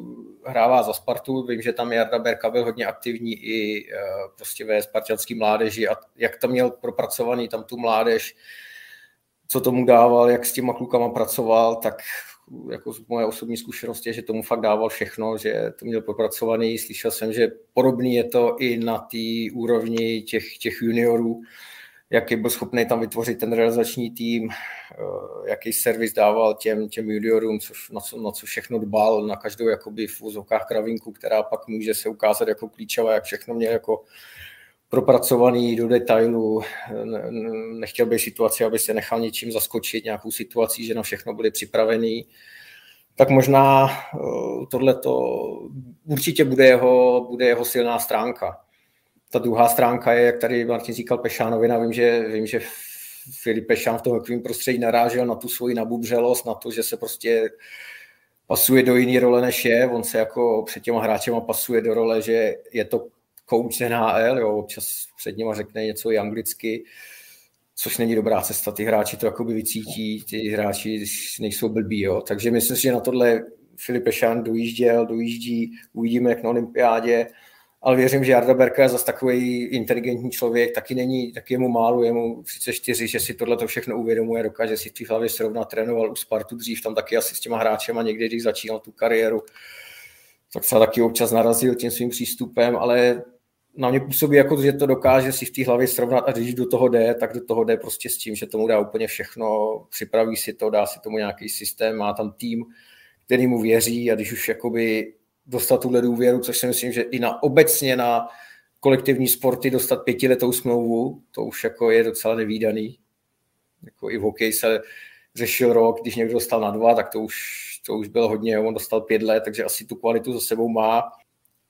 hrává za Spartu, vím, že tam Jarda Berka byl hodně aktivní i eh, prostě ve spartianský mládeži a jak tam měl propracovaný tam tu mládež, co tomu dával, jak s těma klukama pracoval, tak jako moje osobní zkušenost je, že tomu fakt dával všechno, že to měl propracovaný. Slyšel jsem, že podobný je to i na té úrovni těch, těch juniorů, jaký byl schopný tam vytvořit ten realizační tým, eh, jaký servis dával těm, těm juniorům, což, na, co, na co všechno dbal, na každou jakoby v úzovkách kravinku, která pak může se ukázat jako klíčová, jak všechno měl jako propracovaný do detailu, nechtěl bych situaci, aby se nechal něčím zaskočit, nějakou situací, že na všechno byli připravený, tak možná eh, tohle to určitě bude jeho, bude jeho silná stránka. Ta druhá stránka je, jak tady Martin říkal Pešánovina, vím, že, vím, že Filipe Šán v tom takovým prostředí narážel na tu svoji nabubřelost, na to, že se prostě pasuje do jiné role, než je. On se jako před těma hráčema pasuje do role, že je to coach NHL, jo, občas před nima řekne něco i anglicky, což není dobrá cesta. Ty hráči to jakoby vycítí, ty hráči nejsou blbí, jo. Takže myslím si, že na tohle Filip Šan dojížděl, dojíždí, uvidíme jak na olympiádě, ale věřím, že Jarda Berka je zase takový inteligentní člověk, taky není, taky je mu málo, je mu 34, že si tohle to všechno uvědomuje, dokáže si v té hlavě srovnat, trénoval u Spartu dřív, tam taky asi s těma hráčema někdy, když začínal tu kariéru, tak se taky občas narazil tím svým přístupem, ale na mě působí jako, že to dokáže si v té hlavě srovnat a když do toho jde, tak do toho jde prostě s tím, že tomu dá úplně všechno, připraví si to, dá si tomu nějaký systém, má tam tým, který mu věří a když už jakoby dostat tuhle důvěru, což si myslím, že i na obecně na kolektivní sporty dostat pětiletou smlouvu, to už jako je docela nevýdaný. Jako i v hokeji se řešil rok, když někdo dostal na dva, tak to už, to už bylo hodně, on dostal pět let, takže asi tu kvalitu za sebou má.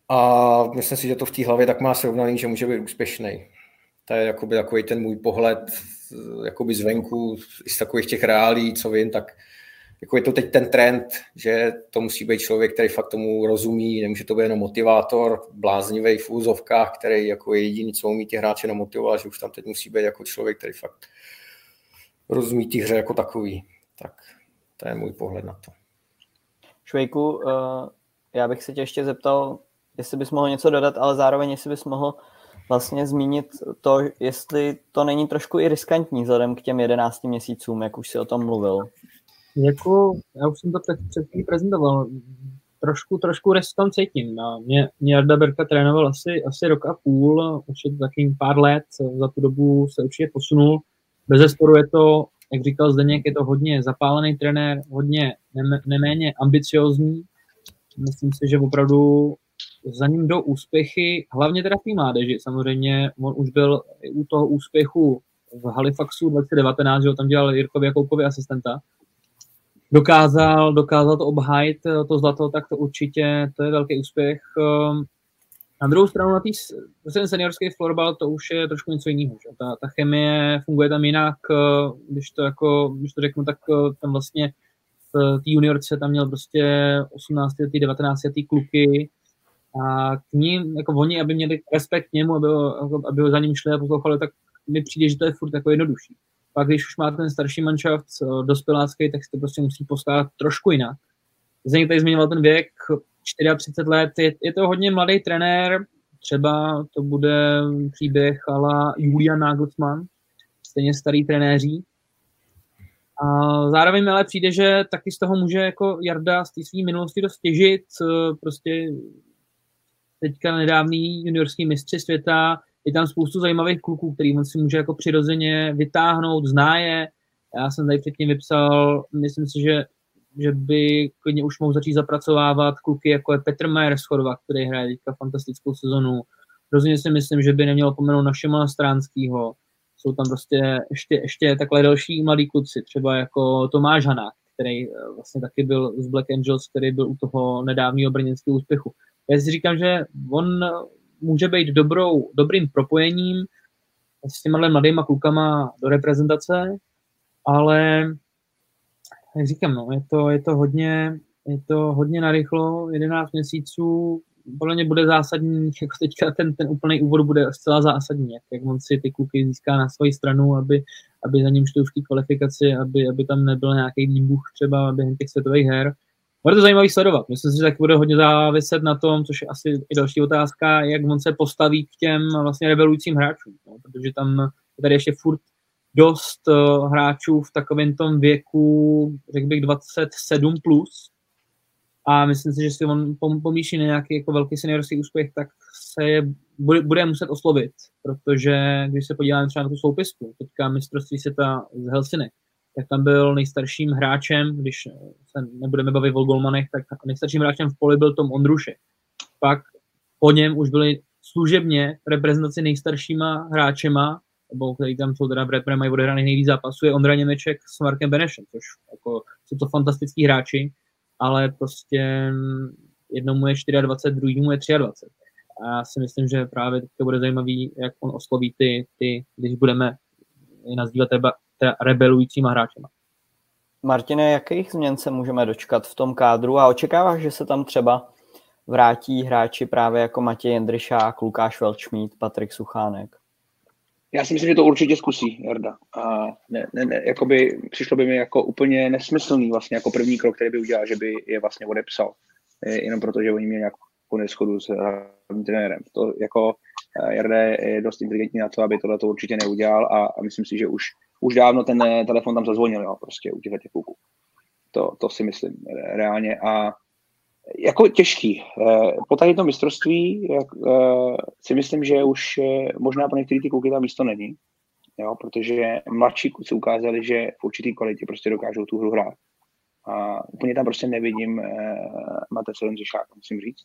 A myslím si, že to v té hlavě tak má srovnaný, že může být úspěšný. To je jakoby takový ten můj pohled jakoby zvenku, z takových těch reálí, co vím, tak jako je to teď ten trend, že to musí být člověk, který fakt tomu rozumí, nemůže to být jenom motivátor, bláznivý v úzovkách, který jako je jediný, co umí ty hráče namotivovat, že už tam teď musí být jako člověk, který fakt rozumí ty hře jako takový. Tak to je můj pohled na to. Švejku, uh, já bych se tě ještě zeptal, jestli bys mohl něco dodat, ale zároveň jestli bys mohl vlastně zmínit to, jestli to není trošku i riskantní vzhledem k těm 11 měsícům, jak už si o tom mluvil. Jako, já už jsem to před, před prezentoval, trošku, trošku restom cítím. No. Mě, mě Jarda Berka trénoval asi, asi rok a půl, už je to taky pár let, za tu dobu se určitě posunul. Bez zesporu je to, jak říkal Zdeněk, je to hodně zapálený trenér, hodně neméně ambiciozní. Myslím si, že opravdu za ním jdou úspěchy, hlavně teda v té mládeži. Samozřejmě on už byl u toho úspěchu v Halifaxu 2019, že ho tam dělal Jirkovi Jakoukovi asistenta, dokázal, dokázal to obhájit, eh, to zlato, tak to určitě to je velký úspěch. Ehm, na druhou stranu na tý, ten seniorský florbal to už je trošku něco jiného. Že? Ta, ta chemie funguje tam jinak, eh, když to, jako, když to řeknu, tak eh, tam vlastně v té juniorce tam měl prostě 18 letý, 19 letý kluky a k ním, jako oni, aby měli respekt k němu, aby aby za ním šli a poslouchali, tak mi přijde, že to je furt jako jednodušší. Pak když už máte ten starší manšaft dospělácký, tak si to prostě musí poskládat trošku jinak. Zdeněk tady zmiňoval ten věk, 34 let, je, je to hodně mladý trenér, třeba to bude příběh ala Julian Nagelsmann, stejně starý trenéří. A zároveň mi ale přijde, že taky z toho může jako Jarda z té své minulosti dost těžit, prostě teďka nedávný juniorský mistři světa, je tam spoustu zajímavých kluků, který on si může jako přirozeně vytáhnout, zná je. Já jsem tady předtím vypsal, myslím si, že, že by klidně už mohl začít zapracovávat kluky, jako je Petr Majer z Chorva, který hraje teďka fantastickou sezonu. Rozhodně si myslím, že by nemělo pomenout na Šimona Stránskýho. Jsou tam prostě ještě, ještě takhle další mladí kluci, třeba jako Tomáš Hanák, který eh, vlastně taky byl z Black Angels, který byl u toho nedávného brněnského úspěchu. Já si říkám, že on může být dobrou, dobrým propojením s těma mladýma klukama do reprezentace, ale jak říkám, no, je to, je to hodně, je to hodně narychlo, 11 měsíců, podle mě bude zásadní, jako teďka ten, ten úplný úvod bude zcela zásadní, jak, jak on si ty kluky získá na svoji stranu, aby, aby za ním šli v té kvalifikaci, aby, aby tam nebyl nějaký výbuch třeba během těch světových her, bude to zajímavý sledovat. Myslím si, že tak bude hodně záviset na tom, což je asi i další otázka, jak on se postaví k těm vlastně revelujícím hráčům. No, protože tam je tady ještě furt dost uh, hráčů v takovém tom věku, řekl bych 27+, plus, a myslím si, že si on pomíší na nějaký jako velký seniorský úspěch, tak se je bude, bude muset oslovit, protože když se podíváme třeba na tu soupisku, teďka mistrovství světa z Helsinek, tak tam byl nejstarším hráčem, když se nebudeme bavit o golmanech, tak nejstarším hráčem v poli byl Tom Ondrušek. Pak po něm už byli služebně reprezentaci nejstaršíma hráčema, nebo který tam jsou teda v repre, mají odehraných nejvíc zápasů, je Ondra Němeček s Markem Benešem, což jako, jsou to fantastický hráči, ale prostě jednomu je 24, druhýmu je 23. A já si myslím, že právě to bude zajímavý, jak on osloví ty, ty když budeme nazývat třeba rebelujícíma hráčema. Martine, jakých změn se můžeme dočkat v tom kádru a očekáváš, že se tam třeba vrátí hráči právě jako Matěj Jendryšák, Lukáš Velčmít, Patrik Suchánek? Já si myslím, že to určitě zkusí Jarda. A ne, ne, ne, jakoby, přišlo by mi jako úplně nesmyslný vlastně jako první krok, který by udělal, že by je vlastně odepsal. Jenom proto, že oni měli nějakou neschodu s hlavním trenérem. To jako eh, Jarda je dost inteligentní na to, aby tohle to určitě neudělal a, a myslím si, že už, už dávno ten eh, telefon tam zazvonil, jo, prostě u těch kluků. To, to si myslím reálně a jako těžký. Eh, po tady to mistrovství jak, si myslím, že už možná pro některé ty kluky tam místo není, jo, protože mladší kluci ukázali, že v určitý kvalitě prostě dokážou tu hru hrát. A úplně tam prostě nevidím Matece Lenzišáka, musím říct.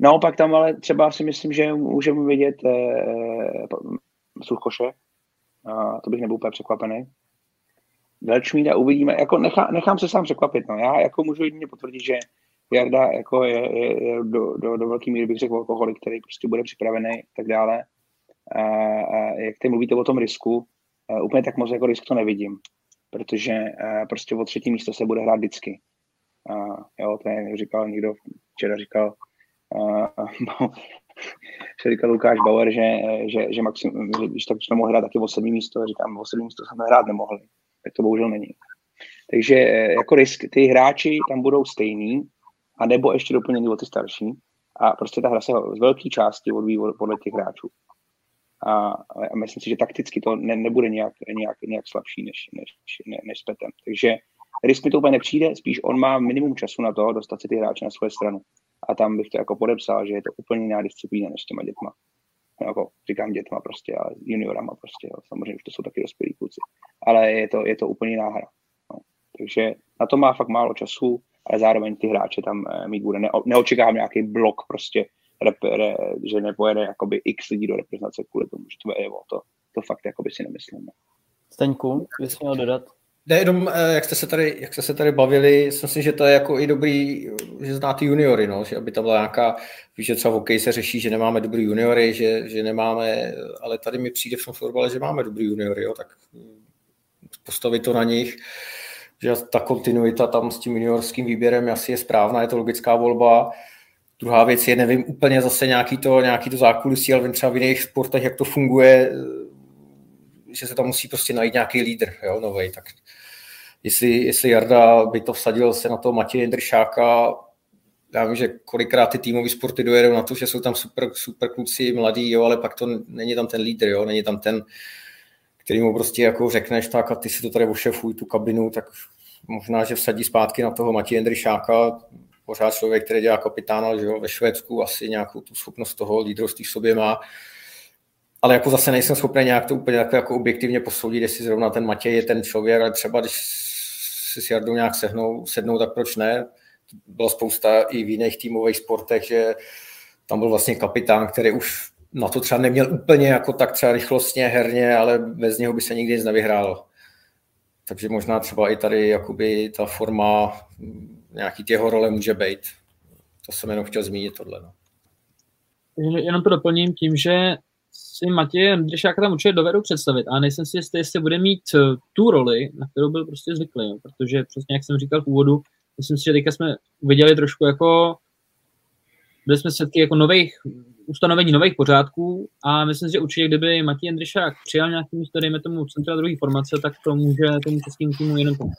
Naopak tam ale třeba si myslím, že můžeme vidět uh, Suchoše, uh, to bych nebyl úplně překvapený. Velčmída uvidíme, jako nechá, nechám se sám překvapit, no. já jako můžu jedině potvrdit, že Jarda jako je, je, je do, do, do velké míry bych řekl alkoholik, který prostě bude připravený a tak dále. A, a jak ty mluvíte o tom risku, úplně tak moc jako risk to nevidím, protože prostě o třetí místo se bude hrát vždycky. A, jo, to je, říkal někdo, včera říkal, a, <laughs> no, se říkal Lukáš Bauer, že, že, že, maxim, že když tak jsme mohli hrát taky o sedmý místo, říkám, o sedmý místo jsme hrát nemohli. Tak to bohužel není. Takže jako risk, ty hráči tam budou stejný, a nebo ještě doplnění o ty starší. A prostě ta hra se z velké části odvíjí podle těch hráčů. A, a myslím si, že takticky to ne, nebude nějak, nějak, nějak slabší než, než, ne, než s Petem. Takže risk mi to úplně nepřijde, spíš on má minimum času na to dostat si ty hráče na svoje stranu. A tam bych to jako podepsal, že je to úplně jiná disciplína než s těma dětma. No, jako říkám dětma prostě, ale juniorama prostě, jo. samozřejmě už to jsou taky dospělí kluci. Ale je to, je to úplně jiná hra. No. Takže na to má fakt málo času ale zároveň ty hráče tam eh, mít bude. Ne, neočekávám nějaký blok prostě, rep, re, že nepojede jakoby x lidí do reprezentace kvůli tomu, že to je evo. To, to fakt jakoby si nemyslím. No. Staňku, bys měl dodat? Ne, jenom, eh, jak jste, se tady, jak jste se tady bavili, myslím, že to je jako i dobrý, že znáte juniory, no, že aby tam byla nějaká, víš, že třeba v hokeji se řeší, že nemáme dobrý juniory, že, že nemáme, ale tady mi přijde v tom fotbale, že máme dobrý juniory, jo, tak postavit to na nich že ta kontinuita tam s tím juniorským výběrem asi je správná, je to logická volba. Druhá věc je, nevím úplně zase nějaký to, nějaký to zákulisí, ale vím třeba v jiných sportech, jak to funguje, že se tam musí prostě najít nějaký lídr, jo, novej, tak jestli, jestli Jarda by to vsadil se na to Matěje Jindršáka, já vím, že kolikrát ty týmové sporty dojedou na to, že jsou tam super, super kluci, mladí, jo, ale pak to není tam ten lídr, jo, není tam ten, který mu prostě jako řekneš tak a ty si to tady ošefuj tu kabinu, tak možná, že vsadí zpátky na toho Matěje Jendryšáka, pořád člověk, který dělá kapitána že jo, ve Švédsku, asi nějakou tu schopnost toho lídrovství v sobě má. Ale jako zase nejsem schopný nějak to úplně jako, jako objektivně posoudit, jestli zrovna ten Matěj je ten člověk, ale třeba když si s Jardou nějak sehnou, sednou, tak proč ne? Byla spousta i v jiných týmových sportech, že tam byl vlastně kapitán, který už na to třeba neměl úplně jako tak třeba rychlostně, herně, ale bez něho by se nikdy nic nevyhrál. Takže možná třeba i tady jakoby ta forma nějaký těho role může být. To jsem jenom chtěl zmínit tohle. No. Jenom to doplním tím, že si Matěj Andřešáka tam určitě dovedu představit, a nejsem si jistý, jestli bude mít eh, tu roli, na kterou byl prostě zvyklý, jo. protože přesně jak jsem říkal v úvodu, myslím si, že teďka jsme viděli trošku jako byli jsme svědky jako nových ustanovení nových pořádků a myslím si, že určitě, kdyby Matěj Jendryšák přijal nějaký místo, dejme tomu centra druhé formace, tak to může tomu českému týmu jenom pomoct.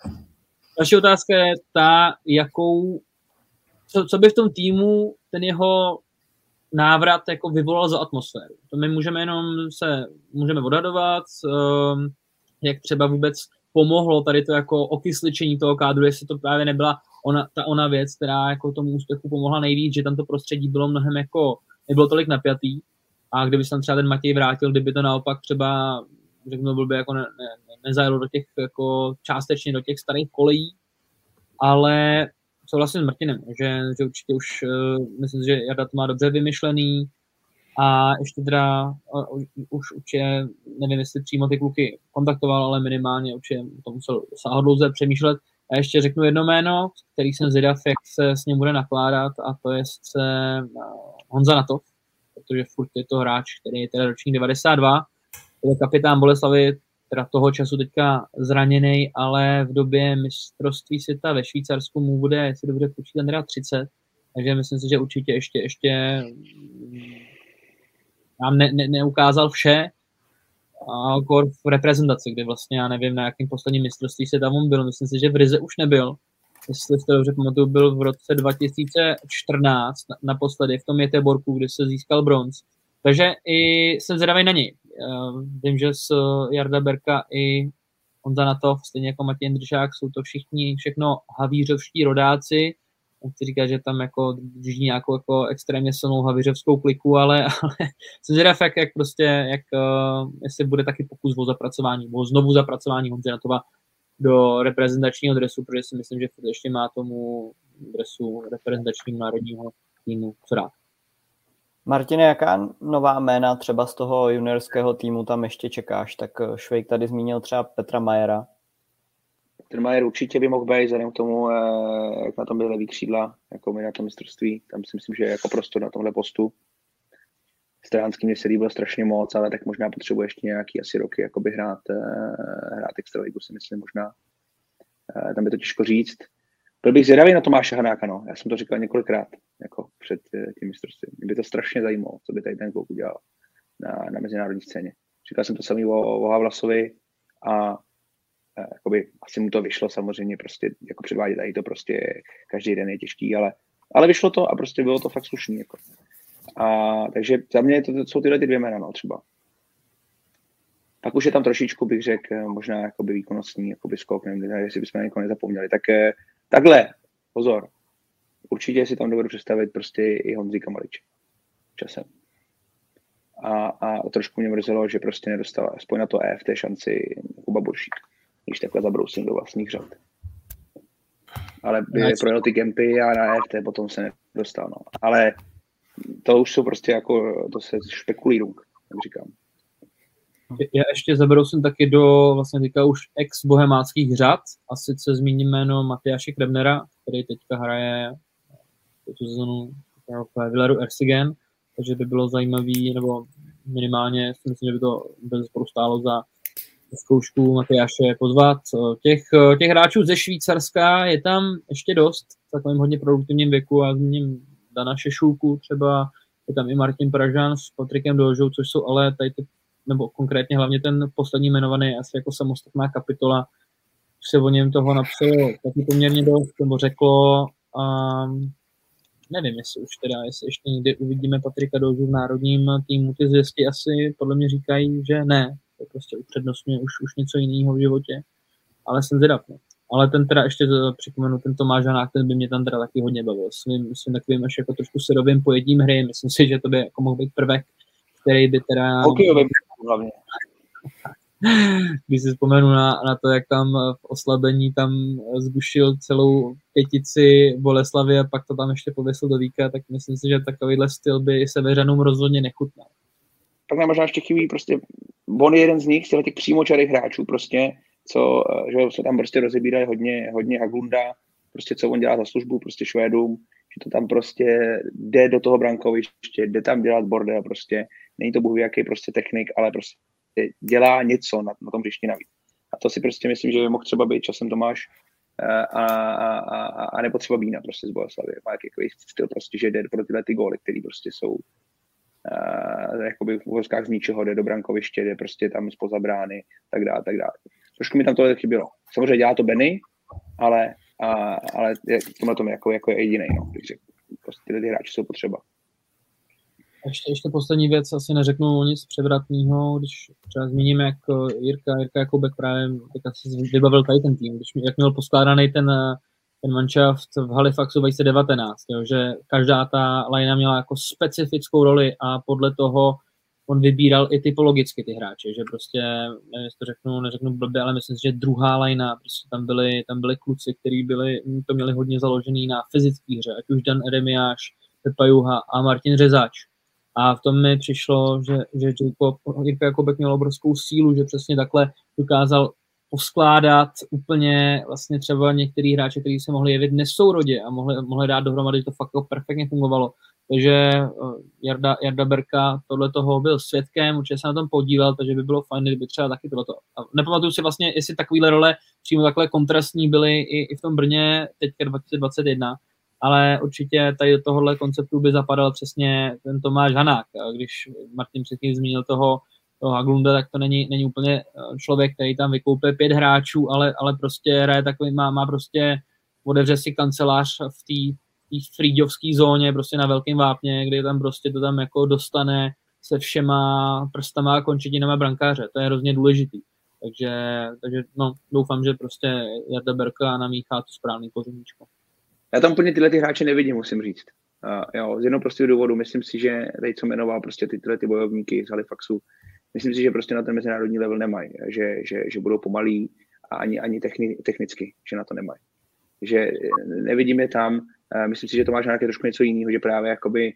Další otázka je ta, jakou, co, co by v tom týmu ten jeho návrat jako vyvolal za atmosféru. To my můžeme jenom se, můžeme odhadovat, um, jak třeba vůbec pomohlo tady to jako okysličení toho kádru, jestli to právě nebyla ona, ta ona věc, která jako tomu úspěchu pomohla nejvíc, že tam to prostředí bylo mnohem jako nebylo tolik napjatý a kdyby se tam třeba ten Matěj vrátil, kdyby to naopak třeba řeknu blbě, jako ne, ne, nezajelo do těch jako částečně do těch starých kolejí, ale souhlasím s Martinem, že, že určitě už uh, myslím, že Jarda to má dobře vymyšlený a ještě teda uh, už určitě, nevím, jestli přímo ty kluky kontaktoval, ale minimálně určitě to musel sáhodlouze dlouze přemýšlet. A ještě řeknu jedno jméno, který jsem zvědav, jak se s ním bude nakládat a to je se uh, Honza na to, protože furt je to hráč, který je teda ročník 92, je kapitán Boleslavy, teda toho času teďka zraněný, ale v době mistrovství světa ve Švýcarsku mu bude, jestli dobře počítám, teda 30, takže myslím si, že určitě ještě, ještě nám ne, ne, neukázal vše, a kor v reprezentaci, kde vlastně já nevím, na jakém posledním mistrovství se tam on byl. Myslím si, že v Rize už nebyl. Jestli jste dobře pamatuju, byl v roce 2014 naposledy v tom Jeteborku, kde se získal bronz. Takže i jsem zvědavý na něj. Vím, že s Jarda Berka i Honza Natov, stejně jako Matěj Držák, jsou to všichni, všechno havířovští rodáci, chci říkat, že tam jako drží nějakou jako extrémně silnou havířovskou kliku, ale, <laughs> ale jsem zvědav, jak, jak prostě, jak, uh, jestli bude taky pokus o zapracování, o znovu zapracování Honzy Natova do reprezentačního dresu, protože si myslím, že ještě má tomu dresu reprezentačního národního týmu co dát. Martine, jaká nová jména třeba z toho juniorského týmu tam ještě čekáš? Tak eh, Švejk tady zmínil třeba Petra Majera. Ten Majer určitě by mohl být, vzhledem k tomu, eh, jak na tom byly levý křídla, jako my na tom mistrovství. Tam si myslím, že je jako prostor na tomhle postu. Stránský mě se líbil strašně moc, ale tak možná potřebuje ještě nějaký asi roky jakoby hrát, eh, hrát extraligu, si myslím možná. Tam je to těžko říct. Byl bych zvědavý na Tomáše Hanáka, no. Já jsem to říkal několikrát, jako před eh, tím mistrovstvím. Mě by to strašně zajímalo, co by tady ten kluk udělal na, na mezinárodní scéně. Říkal jsem to samý o, o Havlasovi a eh, jakoby, asi mu to vyšlo samozřejmě prostě, jako předvádět tady to prostě každý den je těžký, ale, ale vyšlo to a prostě bylo to fakt slušný. Jako. A, takže za mě to, to jsou tyhle ty dvě jména, no, třeba. Pak už je tam trošičku, bych řekl, možná jakoby výkonnostní jakoby skok, nevím, jestli bychom na někoho nezapomněli. Tak Takhle, pozor. Určitě si tam dovedu představit prostě i Honzíka Maliče. Časem. A, a trošku mě mrzelo, že prostě nedostal aspoň na to E v té šanci Kuba Buršík, když takhle zabrousím do vlastních řad. Ale by projel ty gempy a na EFT potom se nedostal. No. Ale to už jsou prostě jako, to se špekulí jak říkám. Já ještě zabrousím taky do vlastně teďka už ex-bohemáckých řad a sice zmíním jméno Matyáše Krebnera, který teďka hraje tu sezonu v Villeru Ersigen, takže by bylo zajímavý, nebo minimálně si myslím, že by to bez stálo za zkoušku Matyáše pozvat. Těch, těch hráčů ze Švýcarska je tam ještě dost, v takovém hodně produktivním věku a zmíním Dana Šešulku třeba, je tam i Martin Pražan s Patrikem Dožou, což jsou ale tady ty nebo konkrétně hlavně ten poslední jmenovaný asi jako samostatná kapitola, se o něm toho napsalo taky poměrně dost, nebo řeklo, um, nevím, jestli už teda, jestli ještě někdy uvidíme Patrika Dožu v národním týmu, ty zvěsti asi podle mě říkají, že ne, to prostě upřednostňuje už, už něco jiného v životě, ale jsem zvědav. No. Ale ten teda ještě připomenu, ten Tomáš Hanák, ten by mě tam teda taky hodně bavil. Svým, svým takovým až jako trošku syrovým pojedím hry. Myslím si, že to by jako mohl být prvek, který by teda... Hokejový hlavně. Když si vzpomenu na, na to, jak tam v oslabení tam zbušil celou pětici Boleslavy a pak to tam ještě pověsil do víka, tak myslím si, že takovýhle styl by se veřanům rozhodně nechutnal. Pak nám možná ještě chybí prostě, on je jeden z nich, z těch přímočarých hráčů prostě, co, že se tam prostě rozebírají hodně, hodně Haglunda, prostě co on dělá za službu prostě Švédům, to tam prostě jde do toho brankoviště, jde tam dělat bordel prostě, není to bůh jaký prostě technik, ale prostě dělá něco na, na tom hřišti navíc. A to si prostě myslím, že by mohl třeba být časem Tomáš eh, a, a, a, a nebo třeba Bína prostě z Boleslavy. Má jaký styl prostě, že jde pro tyhle ty góly, které prostě jsou uh, jakoby v uvozkách z ničeho, jde do brankoviště, jde prostě tam spoza brány, tak dále, tak dále. Trošku mi tam tohle chybělo. Samozřejmě dělá to Benny, ale, a, ale v tomhle tom jako, jako je jediný, no, řekl. Prostě tyhle ty hráči jsou potřeba. Ještě, ještě poslední věc, asi neřeknu nic převratného, když třeba zmíním, jak eh, Jirka, Jirka Jakubek právě tak asi vybavil tady ten tým, když, jak měl poskládaný ten, eh, ten manšaft v Halifaxu 2019, jo, že každá ta lajna měla jako specifickou roli a podle toho on vybíral i typologicky ty hráče, že prostě, nevím, jestli to řeknu, neřeknu blbě, ale myslím si, že druhá lajna, prostě tam byli, tam byli kluci, kteří byli, to měli hodně založený na fyzické hře, ať už Dan Eremiáš, Pepa Juha a Martin Řezáč. A v tom mi přišlo, že, že Jacob, Jirka Jakobek měl obrovskou sílu, že přesně takhle dokázal poskládat úplně vlastně třeba některý hráče, kteří se mohli jevit nesourodě a mohli, mohli dát dohromady, že to fakt jako perfektně fungovalo. Takže eh, Jarda, Jarda Berka tohle toho byl svědkem, určitě se na tom podílel, takže by bylo fajn, kdyby třeba taky tohleto. A nepamatuju si vlastně, jestli takovýhle role přímo takhle kontrastní byly i, i v tom Brně teďka 2021, ale určitě tady do tohohle konceptu by zapadal přesně ten Tomáš Hanák. Když Martin předtím zmínil toho, toho Haglunda, tak to není, není úplně eh, člověk, který tam vykoupil pět hráčů, ale, ale prostě hraje takový, má, má prostě, otevře si kancelář v té frýďovské zóně, prostě na velkém vápně, kdy tam prostě to tam jako dostane se všema prstama a končetinama brankáře. To je hrozně důležitý. Takže, takže no, doufám, že prostě Jarda Berka namíchá to správný kořeníčko. Já tam úplně tyhle ty hráče nevidím, musím říct. Uh, jo, z jednoho prostého důvodu, myslím si, že tady co jmenoval prostě ty, tyhle ty bojovníky z Halifaxu, myslím si, že prostě na ten mezinárodní level nemají, že, že, že budou pomalí a ani, ani techni, technicky, že na to nemají. Že nevidím je tam, myslím si, že to máš nějaké trošku něco jiného, že právě jakoby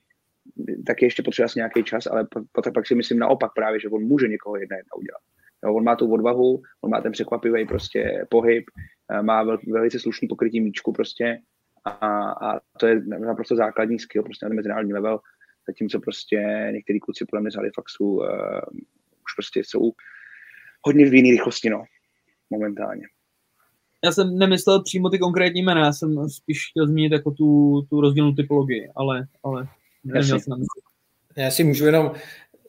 taky ještě potřeba nějaký čas, ale pak, pak si myslím naopak právě, že on může někoho jedna jedna udělat. Jo, on má tu odvahu, on má ten překvapivý prostě pohyb, má vel, velice slušný pokrytí míčku prostě a, a to je naprosto základní skill prostě na mezinárodní level, zatímco prostě některý kluci podle mě z Halifaxu uh, už prostě jsou hodně v jiné rychlosti, no, momentálně. Já jsem nemyslel přímo ty konkrétní jména, já jsem spíš chtěl zmínit jako tu, tu rozdílnou typologii, ale, ale neměl jsem na mysli. Já si můžu jenom,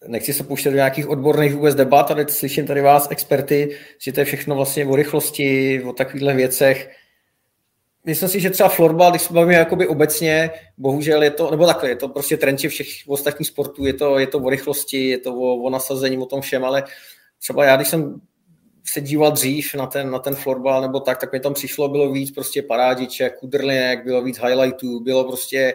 nechci se pouštět do nějakých odborných vůbec debat, ale slyším tady vás, experty, že to je všechno vlastně o rychlosti, o takovýchhle věcech myslím si, že třeba florbal, když se bavíme jakoby obecně, bohužel je to, nebo takhle, je to prostě trend všech ostatních sportů, je to, je to o rychlosti, je to o, o nasazení, o tom všem, ale třeba já, když jsem se díval dřív na ten, na ten florbal nebo tak, tak mi tam přišlo, bylo víc prostě parádiček, kudrlinek, bylo víc highlightů, bylo prostě,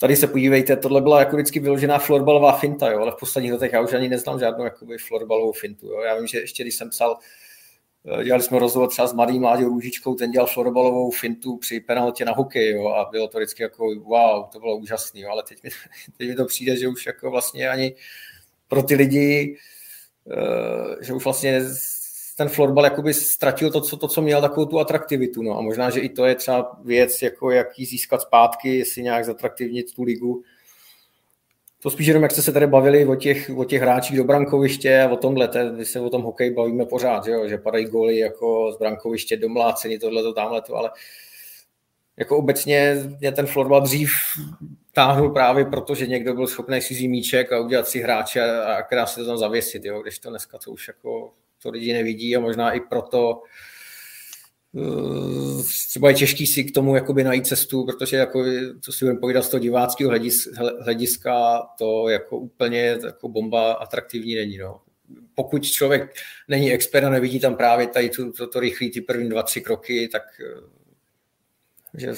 tady se podívejte, tohle byla jako vždycky vyložená florbalová finta, jo, ale v posledních letech já už ani neznám žádnou jakoby florbalovou fintu, jo. Já vím, že ještě když jsem psal Eh, dělali jsme rozhovor třeba s mladým Mládě Růžičkou, ten dělal florbalovou fintu při penaltě na hokej jo, a bylo to vždycky jako wow, to bylo úžasný, jo, ale teď mi, <laughs> teď mi to přijde, že už jako vlastně ani pro ty lidi, eh, že už vlastně ten florbal jakoby ztratil to, co, to, co měl, takovou tu atraktivitu. No. A možná, že i to je třeba věc, jako jak ji získat zpátky, jestli nějak zatraktivnit tu ligu. To spíš jenom, jak jste se tady bavili o těch, o těch hráčích do brankoviště a o tomhle, my se o tom hokej bavíme pořád, že, jo? že padají góly jako z brankoviště domlácení, tohle, tamhle, to, ale jako obecně mě ten florbal dřív táhnul právě proto, že někdo byl schopný si zimíček a udělat si hráče a, a krásně to tam zavěsit, jo? když to dneska to už jako to lidi nevidí a možná i proto Eh, třeba je těžký si k tomu jakoby najít cestu, protože jako, co si budeme povídat z toho diváckého hlediska, to jako úplně jako bomba atraktivní není. No. Pokud člověk není expert a nevidí tam právě tady to, to, to rychlý ty první dva, tři kroky, tak eh, že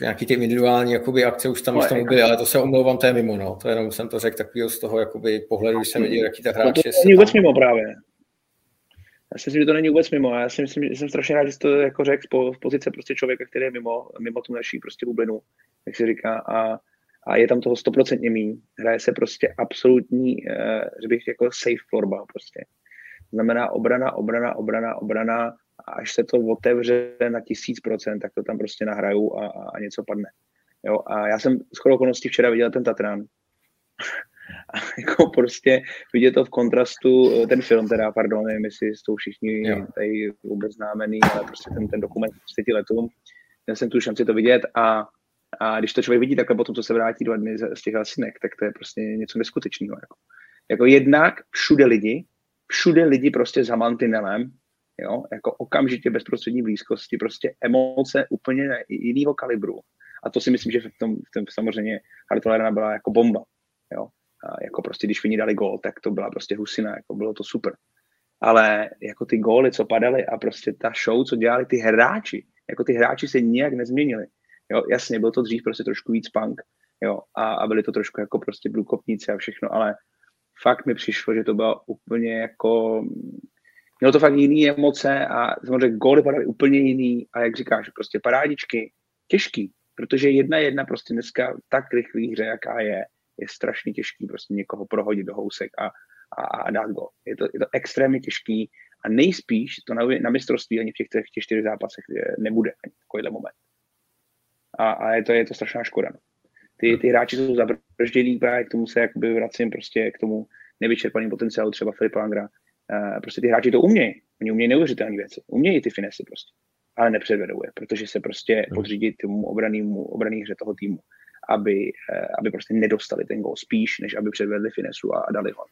nějaký ty individuální jakoby, akce už tam, už tam byly, ale to se omlouvám, to je mimo, no. To jenom jsem to řekl takového z toho jakoby, pohledu, když jsem viděl, jaký ta hráče... No to není vůbec mimo právě. Já si myslím, že to není vůbec mimo. Já si myslím, že jsem strašně rád, že to jako řekl z pozice prostě člověka, který je mimo, mimo tu naší prostě bublinu, jak se říká, a, a je tam toho stoprocentně míň. Hraje se prostě absolutní, uh, že bych jako safe florbal prostě. Znamená obrana, obrana, obrana, obrana a až se to otevře na tisíc procent, tak to tam prostě nahraju a, a něco padne. Jo, a já jsem s okolností včera viděl ten Tatran a <laughs> jako prostě vidět to v kontrastu, eh, ten film teda, pardon, nevím, jestli jsou všichni jo. tady vůbec známený, ale prostě ten, ten dokument z pěti letům, měl jsem tu šanci to vidět a, a když to člověk vidí takhle potom, co se vrátí dva dny z těch hasinek, tak to je prostě něco neskutečného. Jako. jako jednak všude lidi, všude lidi prostě za mantinelem, jo, jako okamžitě bezprostřední blízkosti, prostě emoce úplně jiného kalibru. A to si myslím, že v tom, v tom samozřejmě Hartlerna byla jako bomba. Jo jako prostě, když oni dali gól, tak to byla prostě husina, jako bylo to super. Ale jako ty góly, co padaly a prostě ta show, co dělali ty hráči, jako ty hráči se nijak nezměnili. Jo, jasně, byl to dřív prostě trošku víc punk, jo, a, a byli to trošku jako prostě blukopníci a všechno, ale fakt mi přišlo, že to bylo úplně jako, mělo to fakt jiný emoce a samozřejmě góly padaly úplně jiný a jak říkáš, prostě parádičky, těžký, protože jedna jedna prostě dneska tak rychlý hře, jaká je, je strašně těžký prostě někoho prohodit do housek a, a, a dát go. Je to, je to extrémně těžký a nejspíš to na, na mistrovství ani v těch, těch čtyřech zápasech nebude ani takovýhle moment. A, a je, to, je to strašná škoda. No. Ty, ty hráči jsou zabrždělí, právě k tomu se jakoby vracím prostě k tomu nevyčerpaným potenciálu třeba Filipa Angra. Uh, prostě ty hráči to umějí. Oni umějí neuvěřitelné věci. Umějí ty finesy prostě. Ale nepředvedou je, protože se prostě hmm. podřídí tomu obranému, obraný hře toho týmu, aby, uh, aby prostě nedostali ten gol spíš, než aby předvedli finesu a, a dali ho.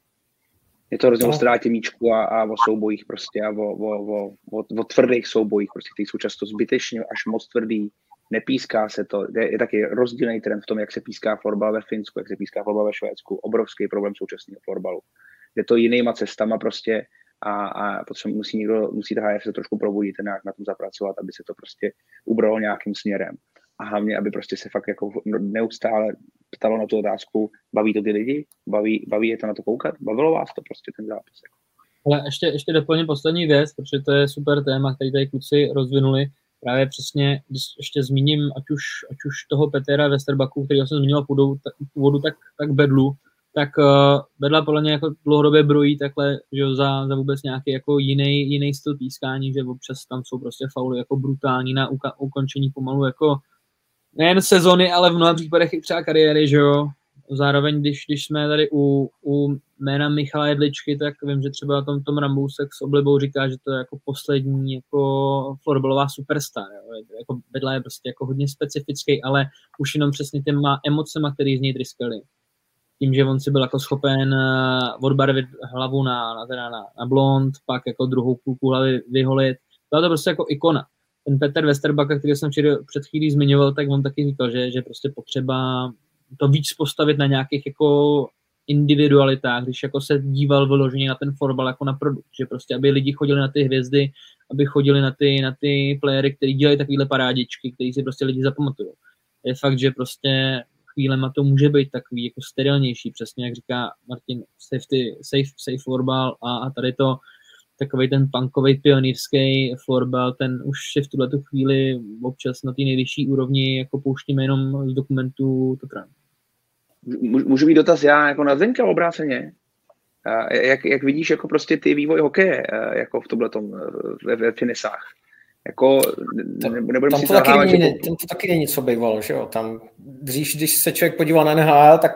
Je to hrozně no. o ztrátě míčku a, a o soubojích prostě a o, o, o, o, o tvrdých soubojích, prostě, které jsou často zbytečně až moc tvrdý, nepíská se to, je, je taky rozdílný trend v tom, jak se píská florbal ve Finsku, jak se píská florbal ve Švédsku, obrovský problém současného florbalu. Je to jinýma cestama prostě a, a potřeba, musí někdo, musí ta HF se trošku probudit a nějak na tom zapracovat, aby se to prostě ubralo nějakým směrem. A hlavně, aby prostě se fakt jako neustále ptalo na tu otázku, baví to ty lidi, baví, baví je to na to koukat, bavilo vás to prostě ten zápas. Jako. Ale ještě, ještě doplním poslední věc, protože to je super téma, který tady kluci rozvinuli právě přesně, když ještě zmíním, ať už, ať už toho Petra Westerbaku, který jsem zmínil původu, tak, tak Bedlu, tak uh, Bedla podle mě jako dlouhodobě brojí takhle, že za, za vůbec nějaký jako jiný, jiný styl pískání, že občas tam jsou prostě fauly jako brutální na uka, ukončení pomalu jako nejen sezony, ale v mnoha případech i třeba kariéry, že jo, zároveň, když, když jsme tady u, u jména Michala Jedličky, tak vím, že třeba tom Tom Rambousek s oblibou říká, že to je jako poslední jako florbalová superstar. Jo. Jako Bedla je prostě jako hodně specifický, ale už jenom přesně těma emocema, který z něj tryskali. Tím, že on si byl jako schopen eh, odbarvit hlavu na, na, teda na, na blond, pak jako druhou půlku hlavy vyholit. Byla to prostě jako ikona. Ten Peter Westerbaka, který jsem před chvílí zmiňoval, tak on taky říkal, že, že prostě potřeba to víc postavit na nějakých jako individualitách, když jako se díval vyloženě na ten fotbal jako na produkt, že prostě, aby lidi chodili na ty hvězdy, aby chodili na ty, na ty playery, kteří dělají takovýhle parádičky, který si prostě lidi zapamatují. Je fakt, že prostě chvílema to může být takový jako sterilnější, přesně jak říká Martin, safety, safe, safe florbal a, a tady to takový ten punkový pionýrský florbal, ten už je v tuhle chvíli občas na té nejvyšší úrovni jako pouštíme jenom z dokumentů to trend. Můžu mít dotaz já jako na Zdenka obráceně? Jak, jak vidíš jako prostě ty vývoj hokeje jako v tomhle ve, ve finisách? Jako, ne, tam, to taky není, tam to taky není co bývalo, že jo? Tam dřív, když se člověk podíval na NHL, tak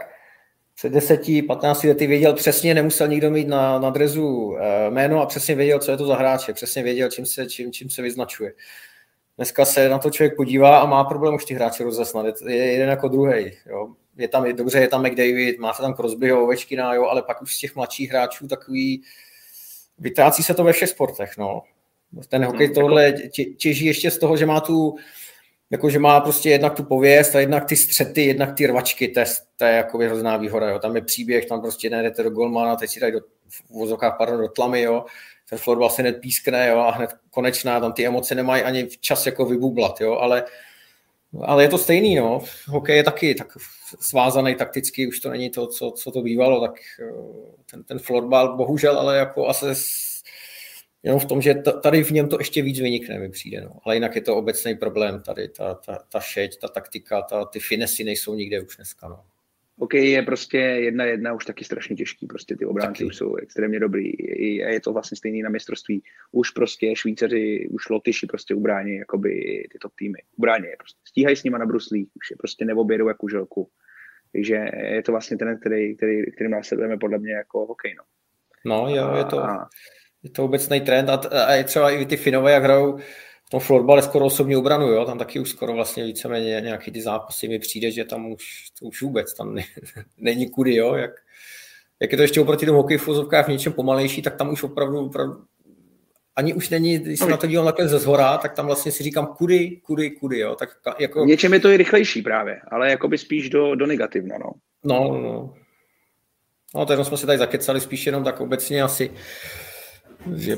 před 10-15 lety věděl přesně, nemusel nikdo mít na, na drezu eh, jméno a přesně věděl, co je to za hráče, přesně věděl, čím se, čím, čím se vyznačuje. Dneska se na to člověk podívá a má problém už ty hráče rozeznat. Je jeden jako druhý. Je tam, je, dobře, je tam McDavid, má se tam Crosbyho, Ovečkina, jo, ale pak už z těch mladších hráčů takový, vytrácí se to ve všech sportech. No. Ten hokej hmm, tohle jako- těží ještě z toho, že má tu jako, že má prostě jednak tu pověst a jednak ty střety, jednak ty rvačky, to je, to je jako hrozná výhoda, jo. Tam je příběh, tam prostě nejdete do golmana, teď si dají do, vozokách, pardon, do tlamy, jo. Ten florbal vlastně hned pískne, jo, a hned konečná, tam ty emoce nemají ani čas jako vybublat, jo, ale, ale je to stejný, no. Hokej je taky tak svázaný takticky, už to není to, co, co to bývalo, tak eh, ten, ten florbal bohužel, ale jako asi jenom v tom, že tady v něm to ještě víc vynikne, mi přijde. No. Ale jinak je to obecný problém tady, ta, ta, ta šeť, ta taktika, ta, ty finesy nejsou nikde už dneska. No. OK, je prostě jedna jedna už taky strašně těžký, prostě ty obránci už jsou extrémně dobrý a je to vlastně stejný na mistrovství. Už prostě Švýcaři, už Lotyši prostě ubrání jakoby ty top týmy. Ubrání je prostě. Stíhají s nima na bruslích, už je prostě neobědou jako želku. Takže je to vlastně ten, který, který, kterým následujeme podle mě jako hokej. No, no jo, je to... A, je to obecný trend a, a je třeba i ty Finové, jak hrajou v tom florbale skoro osobní obranu, jo, tam taky už skoro vlastně víceméně nějaký ty zápasy mi přijde, že tam už, to už vůbec tam ne, <laughs> není kudy, jo, jak, jak je to ještě oproti tomu hokeji v v něčem pomalejší, tak tam už opravdu, opravdu ani už není, když se na to dívám takhle ze zhora, tak tam vlastně si říkám kudy, kudy, kudy, jo. Tak jako... V něčem je to i rychlejší právě, ale jakoby spíš do, do negativna, no. No, no. No, tak jsme se tady zakecali spíš jenom tak obecně asi že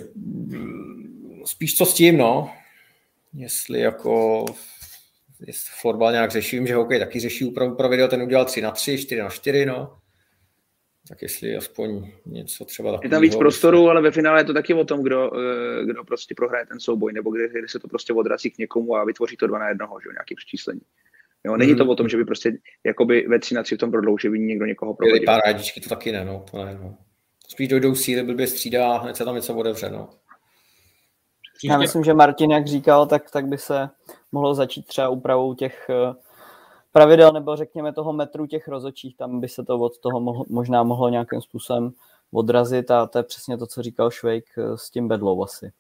spíš co s tím, no. Jestli jako jestli florbal nějak řeším, že hokej taky řeší úpravu pravidel, ten udělal 3 na 3, 4 na 4, no. Tak jestli aspoň něco třeba takového. Je tam víc prostoru, ale ve finále je to taky o tom, kdo, eh, kdo prostě prohraje ten souboj, nebo kdy, kdy se to prostě odrazí k někomu a vytvoří to dva na jednoho, že nějaký přečíslení. Jo, není to hmm. o tom, že by prostě jakoby ve 3 na 3 v tom prodloužení někdo někoho provedl. Pár to taky ne, no, to ne, no spíš dojdou síly, blbě střídá a hned se tam něco otevře. No. Já myslím, že Martin, jak říkal, tak, tak by se mohlo začít třeba úpravou těch, pravidel nebo řekněme toho metru těch rozočích, tam by se to od toho mohlo, možná mohlo nějakým způsobem odrazit a to je přesně to, co říkal Švejk eh, s tím bedlou asi.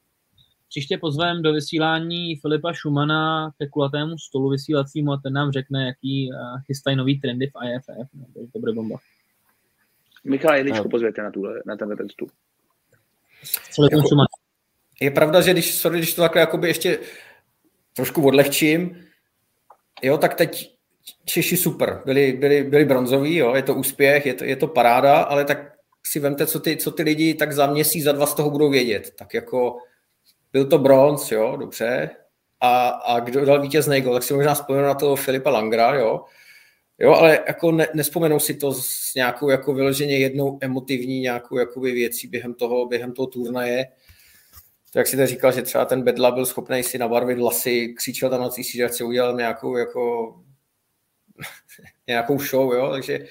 Příště pozvem do vysílání Filipa Šumana ke kulatému stolu vysílacímu a ten nám řekne, jaký eh, chystají nový trendy v IFF. No, to bude bomba. Michal Jeličko no. pozvěte na, tuhle, na tenhle ten stůl. Jako, je pravda, že když, sorry, když to takhle jakoby ještě trošku odlehčím, jo, tak teď Češi super, byli, byli, byli bronzoví, jo, je to úspěch, je to, je to paráda, ale tak si vemte, co ty, co ty lidi tak za měsíc, za dva z toho budou vědět. Tak jako byl to bronz, jo, dobře, a, a kdo dal vítězný gol, tak si možná vzpomenu na toho Filipa Langra, jo, Jo, ale jako ne, nespomenou si to s nějakou jako vyloženě jednou emotivní nějakou jakoby věcí během toho, během toho turnaje. To, jak si to říkal, že třeba ten Bedla byl schopný si nabarvit vlasy, křičel tam na té střídačce, udělal nějakou jako <laughs> nějakou show, jo, takže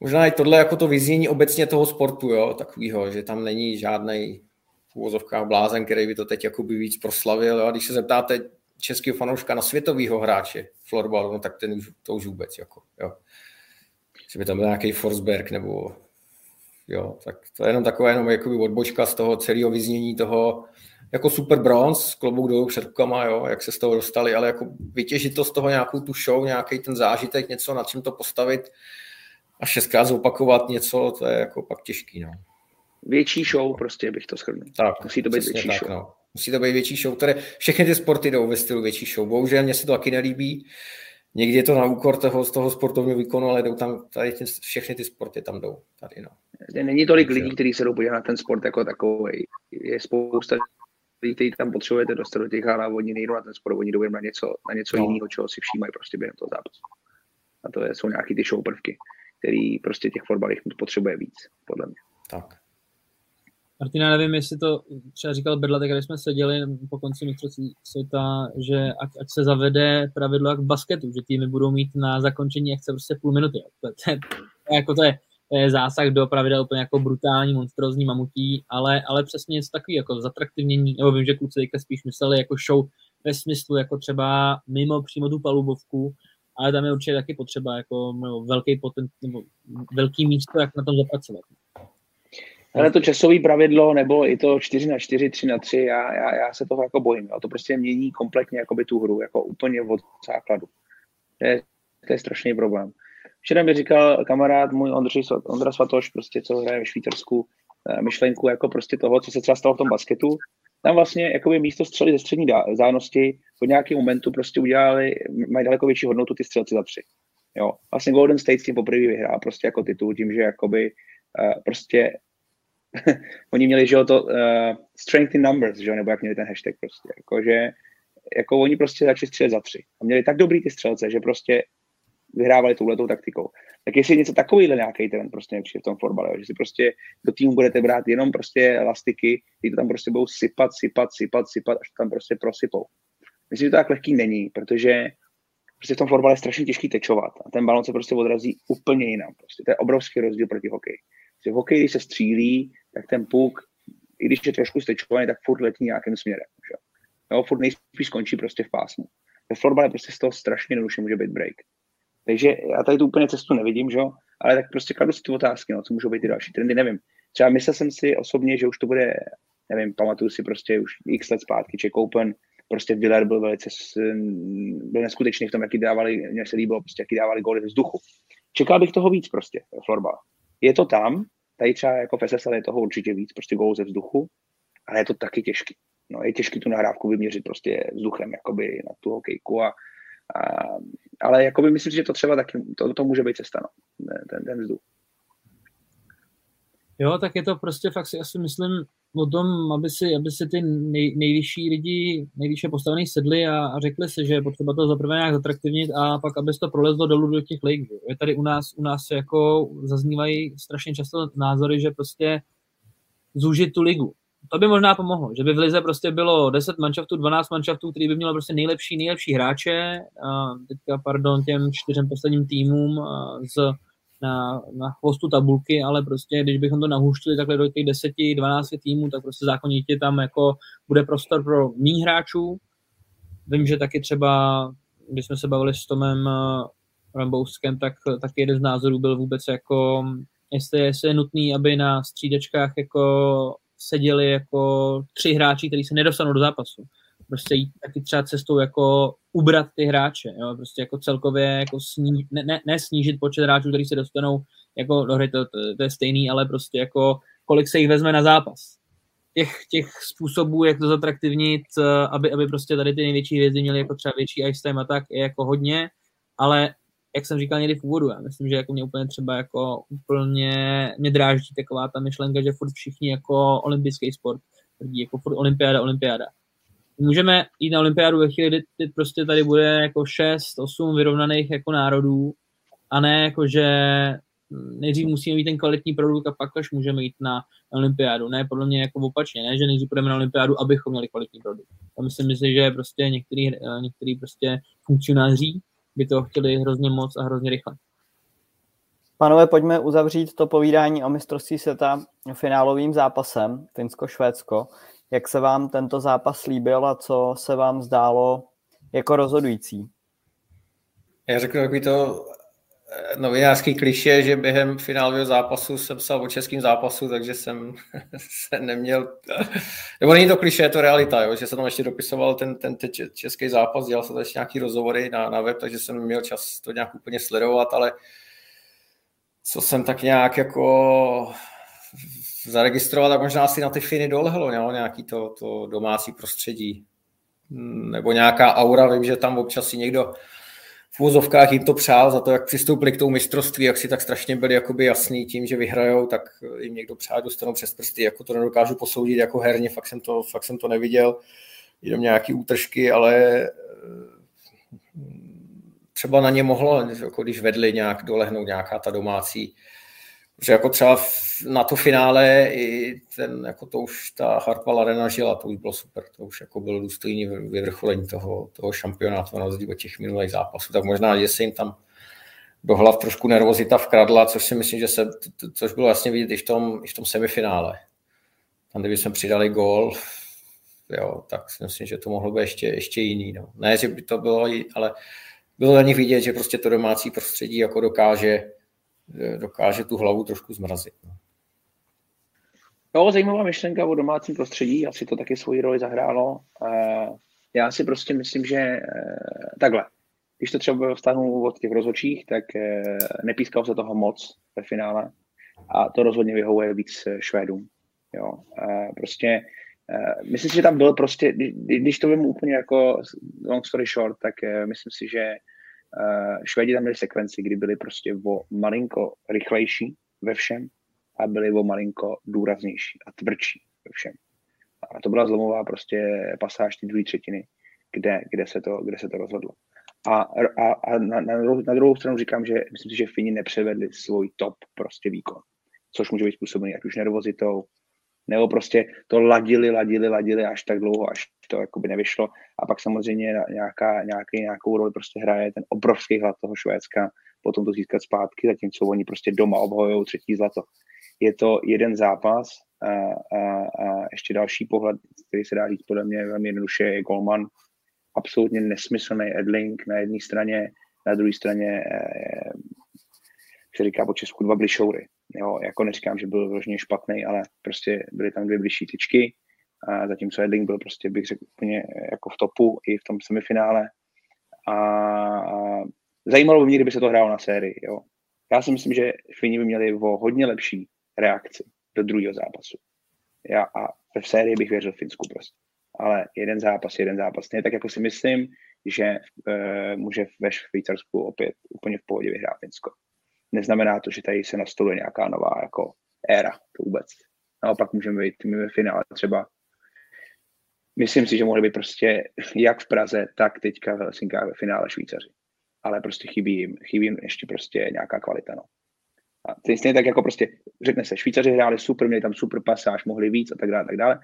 možná i tohle jako to vyznění obecně toho sportu, jo, takovýho, že tam není žádný v úvozovkách blázen, který by to teď jako by víc proslavil, jo. a když se zeptáte českého fanouška na světového hráče florbalu, no tak ten už, to už vůbec, jako, jo. Že by tam byl nějaký Forsberg nebo jo, tak to je jenom taková jenom jakoby odbočka z toho celého vyznění toho, jako super bronz, klobouk dolů před rukama, jo, jak se z toho dostali, ale jako vytěžit to z toho nějakou tu show, nějaký ten zážitek, něco, na čem to postavit a šestkrát zopakovat něco, to je jako pak těžký, no. Větší show prostě bych to shrnul. Tak, Musí to být větší tak, show. No. Musí to být větší show, které všechny ty sporty jdou ve stylu větší show. Bohužel mě se to taky nelíbí. Někdy je to na úkor toho, z toho sportovního výkonu, ale jdou tam, tady ty, všechny ty sporty tam jdou. Tady, no. Není tolik lidí, kteří se jdou podívat na ten sport jako takový. Je spousta lidí, kteří tam potřebujete dostat do těch hál a oni nejdou na ten sport, oni jdou na něco, na něco no. jiného, čeho si všímají prostě během toho zápasu. A to je, jsou nějaký ty show prvky, který prostě těch fotbalích potřebuje víc, podle mě. Tak. Martina, nevím, jestli to třeba říkal Bedla, tak když jsme seděli po konci mistrovství světa, že ať, ať, se zavede pravidlo jak v basketu, že týmy budou mít na zakončení akce prostě půl minuty. To, to, je, to, jako to je, to je zásah do pravidel úplně jako brutální, monstrozní mamutí, ale, ale přesně něco takový jako zatraktivnění, nebo vím, že kluci teďka spíš mysleli jako show ve smyslu jako třeba mimo přímo tu palubovku, ale tam je určitě taky potřeba jako no, velký, potent, nebo velký místo, jak na tom zapracovat. Ale to časové pravidlo, nebo i to 4 na 4, 3 na 3, já, já, já se toho jako bojím. Jo. To prostě mění kompletně jakoby tu hru, jako úplně od základu. To je, to je strašný problém. Včera mi říkal kamarád můj Ondřej, Ondra Svatoš, prostě, co hraje ve Švýcarsku, eh, myšlenku jako prostě toho, co se třeba stalo v tom basketu. Tam vlastně jakoby místo střely ze střední zánosti po nějakém momentu prostě udělali, mají daleko větší hodnotu ty střelci za tři. Jo. Vlastně Golden State s tím poprvé vyhrál prostě jako titul tím, že jakoby uh, prostě <laughs> oni měli, že jo, to uh, strength in numbers, že jo, nebo jak měli ten hashtag prostě, jako, že jako oni prostě začali střílet za tři. A měli tak dobrý ty střelce, že prostě vyhrávali touhletou taktikou. Tak jestli něco takovýhle nějaký trend prostě nepřijde v tom fotbale, že si prostě do týmu budete brát jenom prostě elastiky, ty to tam prostě budou sypat, sypat, sypat, sypat, až to tam prostě prosypou. Myslím, že to tak lehký není, protože prostě v tom fotbale je strašně těžký tečovat a ten balon se prostě odrazí úplně jinam. Prostě to je obrovský rozdíl proti hokeji. Prostě v hokeji, když se střílí, tak ten puk, i když je trošku stečovaný, tak furt letí nějakým směrem. Že? No, furt nejspíš skončí prostě v pásmu. Ve fotbale prostě z toho strašně jednoduše může být break. Takže já tady tu úplně cestu nevidím, že? ale tak prostě kladu si ty otázky, no, co můžou být ty další trendy, nevím. Třeba myslel jsem si osobně, že už to bude, nevím, pamatuju si prostě už x let zpátky, Czech Open, prostě Willer byl velice, byl neskutečný v tom, jaký dávali, mně se líbilo, prostě, jaký dávali góly z vzduchu. Čekal bych toho víc prostě, florbal. Je to tam, tady třeba jako v SSL je toho určitě víc, prostě gól ze vzduchu, ale je to taky těžký. No, je těžký tu nahrávku vyměřit prostě vzduchem, jakoby na tu hokejku a a, ale jakoby myslím si, že to třeba taky, to, to může být cesta, no, ten, ten vzduch. Jo, tak je to prostě fakt si asi myslím o tom, aby si, aby si ty nej, nejvyšší lidi, nejvyšší postavený sedli a, a řekli si, že je potřeba to zaprvé nějak zatraktivnit a pak, aby se to prolezlo dolů do těch lig. Je tady u nás, u nás jako zaznívají strašně často názory, že prostě zúžit tu ligu to by možná pomohlo, že by v Lize prostě bylo 10 manšaftů, 12 manšaftů, který by mělo prostě nejlepší, nejlepší hráče, a teďka, pardon, těm čtyřem posledním týmům z, na, na chvostu tabulky, ale prostě, když bychom to nahuštili takhle do těch 10, 12 týmů, tak prostě zákonitě tam jako bude prostor pro méně hráčů. Vím, že taky třeba, když jsme se bavili s Tomem Rambouskem, tak, tak jeden z názorů byl vůbec jako, jestli, jestli je nutný, aby na střídečkách jako seděli jako tři hráči, kteří se nedostanou do zápasu. Prostě jít taky třeba cestou jako ubrat ty hráče, jo? prostě jako celkově jako sní, ne, ne, ne, snížit počet hráčů, kteří se dostanou jako do hry, to, to, to, je stejný, ale prostě jako kolik se jich vezme na zápas. Těch, těch způsobů, jak to zatraktivnit, eh, aby, aby prostě tady ty největší hvězdy měly jako třeba větší ice time a tak, je jako hodně, ale jak jsem říkal někdy v úvodu, já myslím, že jako mě úplně třeba jako úplně mě dráždí taková ta myšlenka, že furt všichni jako olympijský sport, jako furt olympiáda, olympiáda. Můžeme jít na olympiádu ve chvíli, kdy prostě tady bude jako 6, 8 vyrovnaných jako národů a ne jako, že nejdřív musíme mít ten kvalitní produkt a pak až můžeme jít na olympiádu. Ne, podle mě jako opačně, ne, že nejdřív půjdeme na olympiádu, abychom měli kvalitní produkt. A myslím, myslím že prostě některý, některý prostě funkcionáři by to chtěli hrozně moc a hrozně rychle. Panové, pojďme uzavřít to povídání o mistrovství světa finálovým zápasem Finsko-Švédsko. Jak se vám tento zápas líbil a co se vám zdálo jako rozhodující? Já řeknu takový to eh, novinářský kliše, že během finálového zápasu jsem psal o českým zápasu, takže jsem <laughs> se neměl... Nebo není to kliše, je to realita, jo? že jsem tam ještě dopisoval ten, ten český zápas, dělal jsem ještě nějaký rozhovory na, na web, takže jsem měl čas to nějak úplně sledovat, ale co jsem tak nějak jako zaregistrovat a možná si na ty Finy dolehlo, jo? nějaký to, to domácí prostředí nebo nějaká aura, vím, že tam občas si někdo v úzovkách jim to přál za to, jak přistoupili k tomu mistrovství, jak si tak strašně byli jakoby jasný tím, že vyhrajou, tak jim někdo přál, dostanou přes prsty, jako to nedokážu posoudit jako herně, fakt jsem to, fakt jsem to neviděl, jenom nějaký útržky, ale eh, třeba na ně mohlo, jako když vedli nějak dolehnout nějaká ta domácí že jako třeba na to finále i ten, jako to už ta Hartwell Arena žila, to už bylo super, to už jako bylo důstojný vyvrcholení toho, toho šampionátu na rozdíl od těch minulých zápasů, tak možná, že se jim tam do hlav trošku nervozita vkradla, což si myslím, že se, což bylo jasně vidět i v tom, i v tom semifinále. Tam, kdyby jsme přidali gól, jo, tak si myslím, že to mohlo být ještě, ještě jiný. No. Ne, že by to bylo, ale bylo na nich vidět, že prostě to domácí prostředí jako dokáže dokáže tu hlavu trošku zmrazit. No. Jo, zajímavá myšlenka o domácím prostředí, asi to taky svoji roli zahrálo. Já si prostě myslím, že eh, takhle, když to třeba vztahnu od těch rozhodčích, tak eh, nepískalo se toho moc ve finále a to rozhodně vyhovuje víc eh, Švédům. Jo. Prostě myslím si, že tam byl prostě, když to vím úplně jako long story short, tak myslím si, že Švédi tam měli sekvenci, kdy byli prostě o malinko rychlejší ve všem a byli o malinko důraznější a tvrdší ve všem. A to byla zlomová prostě pasáž té druhé třetiny, kde, kde, se to, kde se to rozhodlo. A, a, a na, na, na, druhou stranu říkám, že myslím si, že Fini nepřevedli svůj top prostě výkon, což může být způsobený ať už nervozitou, nebo prostě to ladili, ladili, ladili až tak dlouho, až to jakoby nevyšlo. A pak samozřejmě nějaká, nějaký, nějakou roli prostě hraje ten obrovský hlad toho Švédska, potom to získat zpátky, zatímco oni prostě doma obhajují třetí zlato. Je to jeden zápas a, a, a ještě další pohled, který se dá říct podle mě velmi jednoduše, je Golman. Absolutně nesmyslný Edling na jedné straně, na druhé straně eh, se říká po Česku dva blišoury. Jo, jako neříkám, že byl vložně špatný, ale prostě byly tam dvě blížší tyčky, a zatímco Edling byl prostě, bych řekl, úplně jako v topu i v tom semifinále. A, a zajímalo by mě, kdyby se to hrálo na sérii. Jo. Já si myslím, že Fini by měli o hodně lepší reakci do druhého zápasu. Já a v sérii bych věřil Finsku prostě. Ale jeden zápas, jeden zápas. Ne tak jako si myslím, že e, může ve Švýcarsku opět úplně v pohodě vyhrát Finsko neznamená to, že tady se nastoluje nějaká nová jako éra, to vůbec. Naopak můžeme být ve finále třeba Myslím si, že mohli být prostě jak v Praze, tak teďka v Helsinkách ve finále Švýcaři. Ale prostě chybí jim, chybí jim ještě prostě nějaká kvalita. No. A stejně tak jako prostě, řekne se, Švýcaři hráli super, měli tam super pasáž, mohli víc a tak dále, tak dále.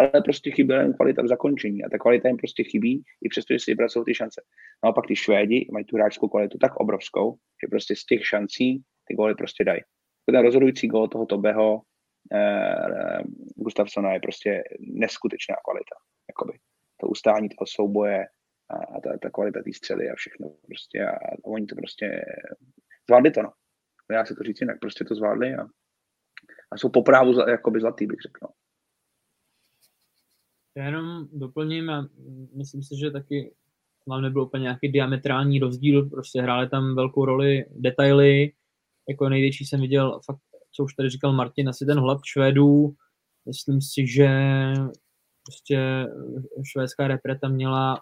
Ale prostě chyběla jim kvalita v zakončení a ta kvalita jim prostě chybí, i přesto, že si vypracují ty šance. Naopak ty Švédi mají tu hráčskou kvalitu tak obrovskou, že prostě z těch šancí ty góly prostě dají. Ten rozhodující gól toho Tobeho eh, Gustafsona je prostě neskutečná kvalita. Jakoby. To ustání toho souboje a, a ta, ta kvalita té střely a všechno prostě a, a oni to prostě zvládli to, no. Já si to říct jinak, prostě to zvládli a, a jsou po právu jakoby zlatý, bych řekl. No. Já jenom doplním a myslím si, že taky tam nebyl úplně nějaký diametrální rozdíl, prostě hrály tam velkou roli detaily, jako největší jsem viděl, fakt, co už tady říkal Martin, asi ten hlad Švédů, myslím si, že prostě švédská repre tam měla,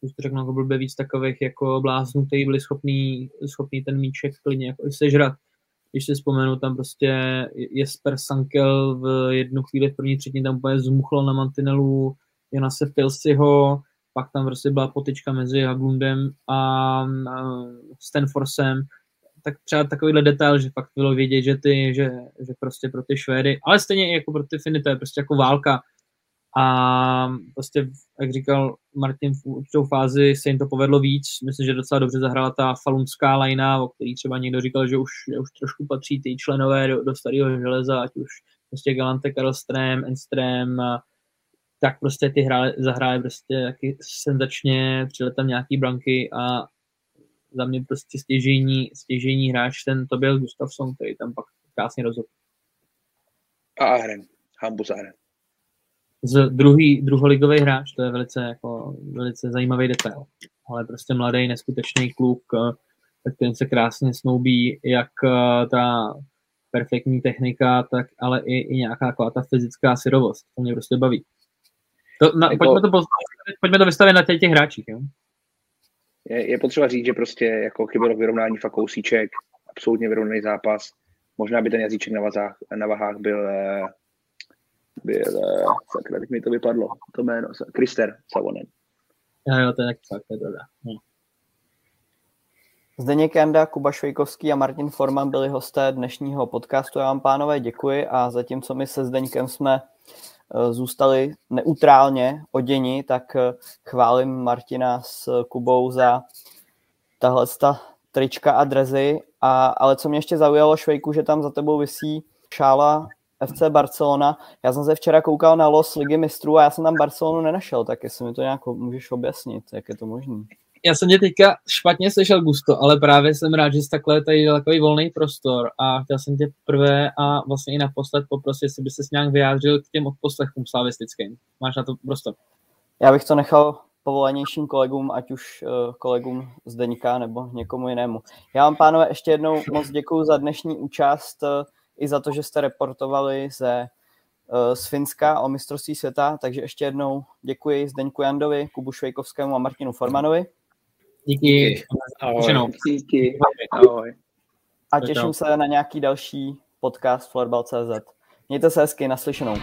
už to řeknu jako blbě víc takových jako bláznů, kteří byli schopní, schopní ten míček klidně jako sežrat. Když si vzpomenu, tam prostě Jesper Sankel v jednu chvíli v první třetině tam úplně zmuchl na mantinelu Jonase Pilsiho, pak tam prostě byla potička mezi Haglundem a Stanforsem, tak třeba takovýhle detail, že fakt bylo vědět, že ty, že, že prostě pro ty Švédy, ale stejně i jako pro ty Finy, to je prostě jako válka. A prostě, jak říkal Martin, v určitou fázi se jim to povedlo víc. Myslím, že docela dobře zahrála ta falunská lajna, o který třeba někdo říkal, že už, už trošku patří ty členové do, do starého železa, ať už prostě Galante, Karlström, Enström, tak prostě ty hrály, zahrály prostě taky senzačně, přijeli tam nějaký branky a za mě prostě stěžení, stěžení hráč ten to byl Gustafsson, který tam pak krásně rozhodl. A Ahren, Hambus Ahren. Z druhý, druholigový hráč, to je velice, jako, velice zajímavý detail. Ale prostě mladý, neskutečný kluk, tak ten se krásně snoubí, jak eh, ta perfektní technika, tak ale i, i nějaká jako ta fyzická syrovost. To mě prostě baví. To, na, jako, pojďme, to, pojďme to vystavit na těch, těch hráčích. Jo? Je, je potřeba říct, že prostě jako chybělo vyrovnání fakt kousíček, absolutně vyrovnaný zápas. Možná by ten jazyček na, vazách, na vahách byl, eh, byl sakra, teď mi to vypadlo, to jméno, Krister Savonen. Jo, jo, to je tak fakt, to je pravda. Hm. Zdeněk Janda, Kuba Švejkovský a Martin Forman byli hosté dnešního podcastu. Já vám, pánové, děkuji a zatímco my se Zdeňkem jsme Eh, zůstali neutrálně oděni, tak eh, chválím Martina s Kubou za tahle trička a drezy. A, ale co mě ještě zaujalo, Švejku, že tam za tebou visí šála FC Barcelona. Já jsem se včera koukal na los Ligy mistrů a já jsem tam Barcelonu nenašel, tak jestli mi to nějak můžeš objasnit, jak je to možné já jsem tě teďka špatně slyšel Gusto, ale právě jsem rád, že jsi takhle tady takový volný prostor a chtěl jsem tě prvé a vlastně i naposled poprosit, jestli by se nějak vyjádřil k těm odposlechům slavistickým. Máš na to prostor? Já bych to nechal povolanějším kolegům, ať už uh, kolegům z Deníka nebo někomu jinému. Já vám, pánové, ještě jednou moc děkuji za dnešní účast uh, i za to, že jste reportovali ze uh, z Finska o mistrovství světa, takže ještě jednou děkuji Zdeňku Jandovi, Kubu Švejkovskému a Martinu Formanovi. Díky. Ahoj. Díky. Ahoj. A těším se na nějaký další podcast Florbal.cz. Mějte se hezky, naslyšenou.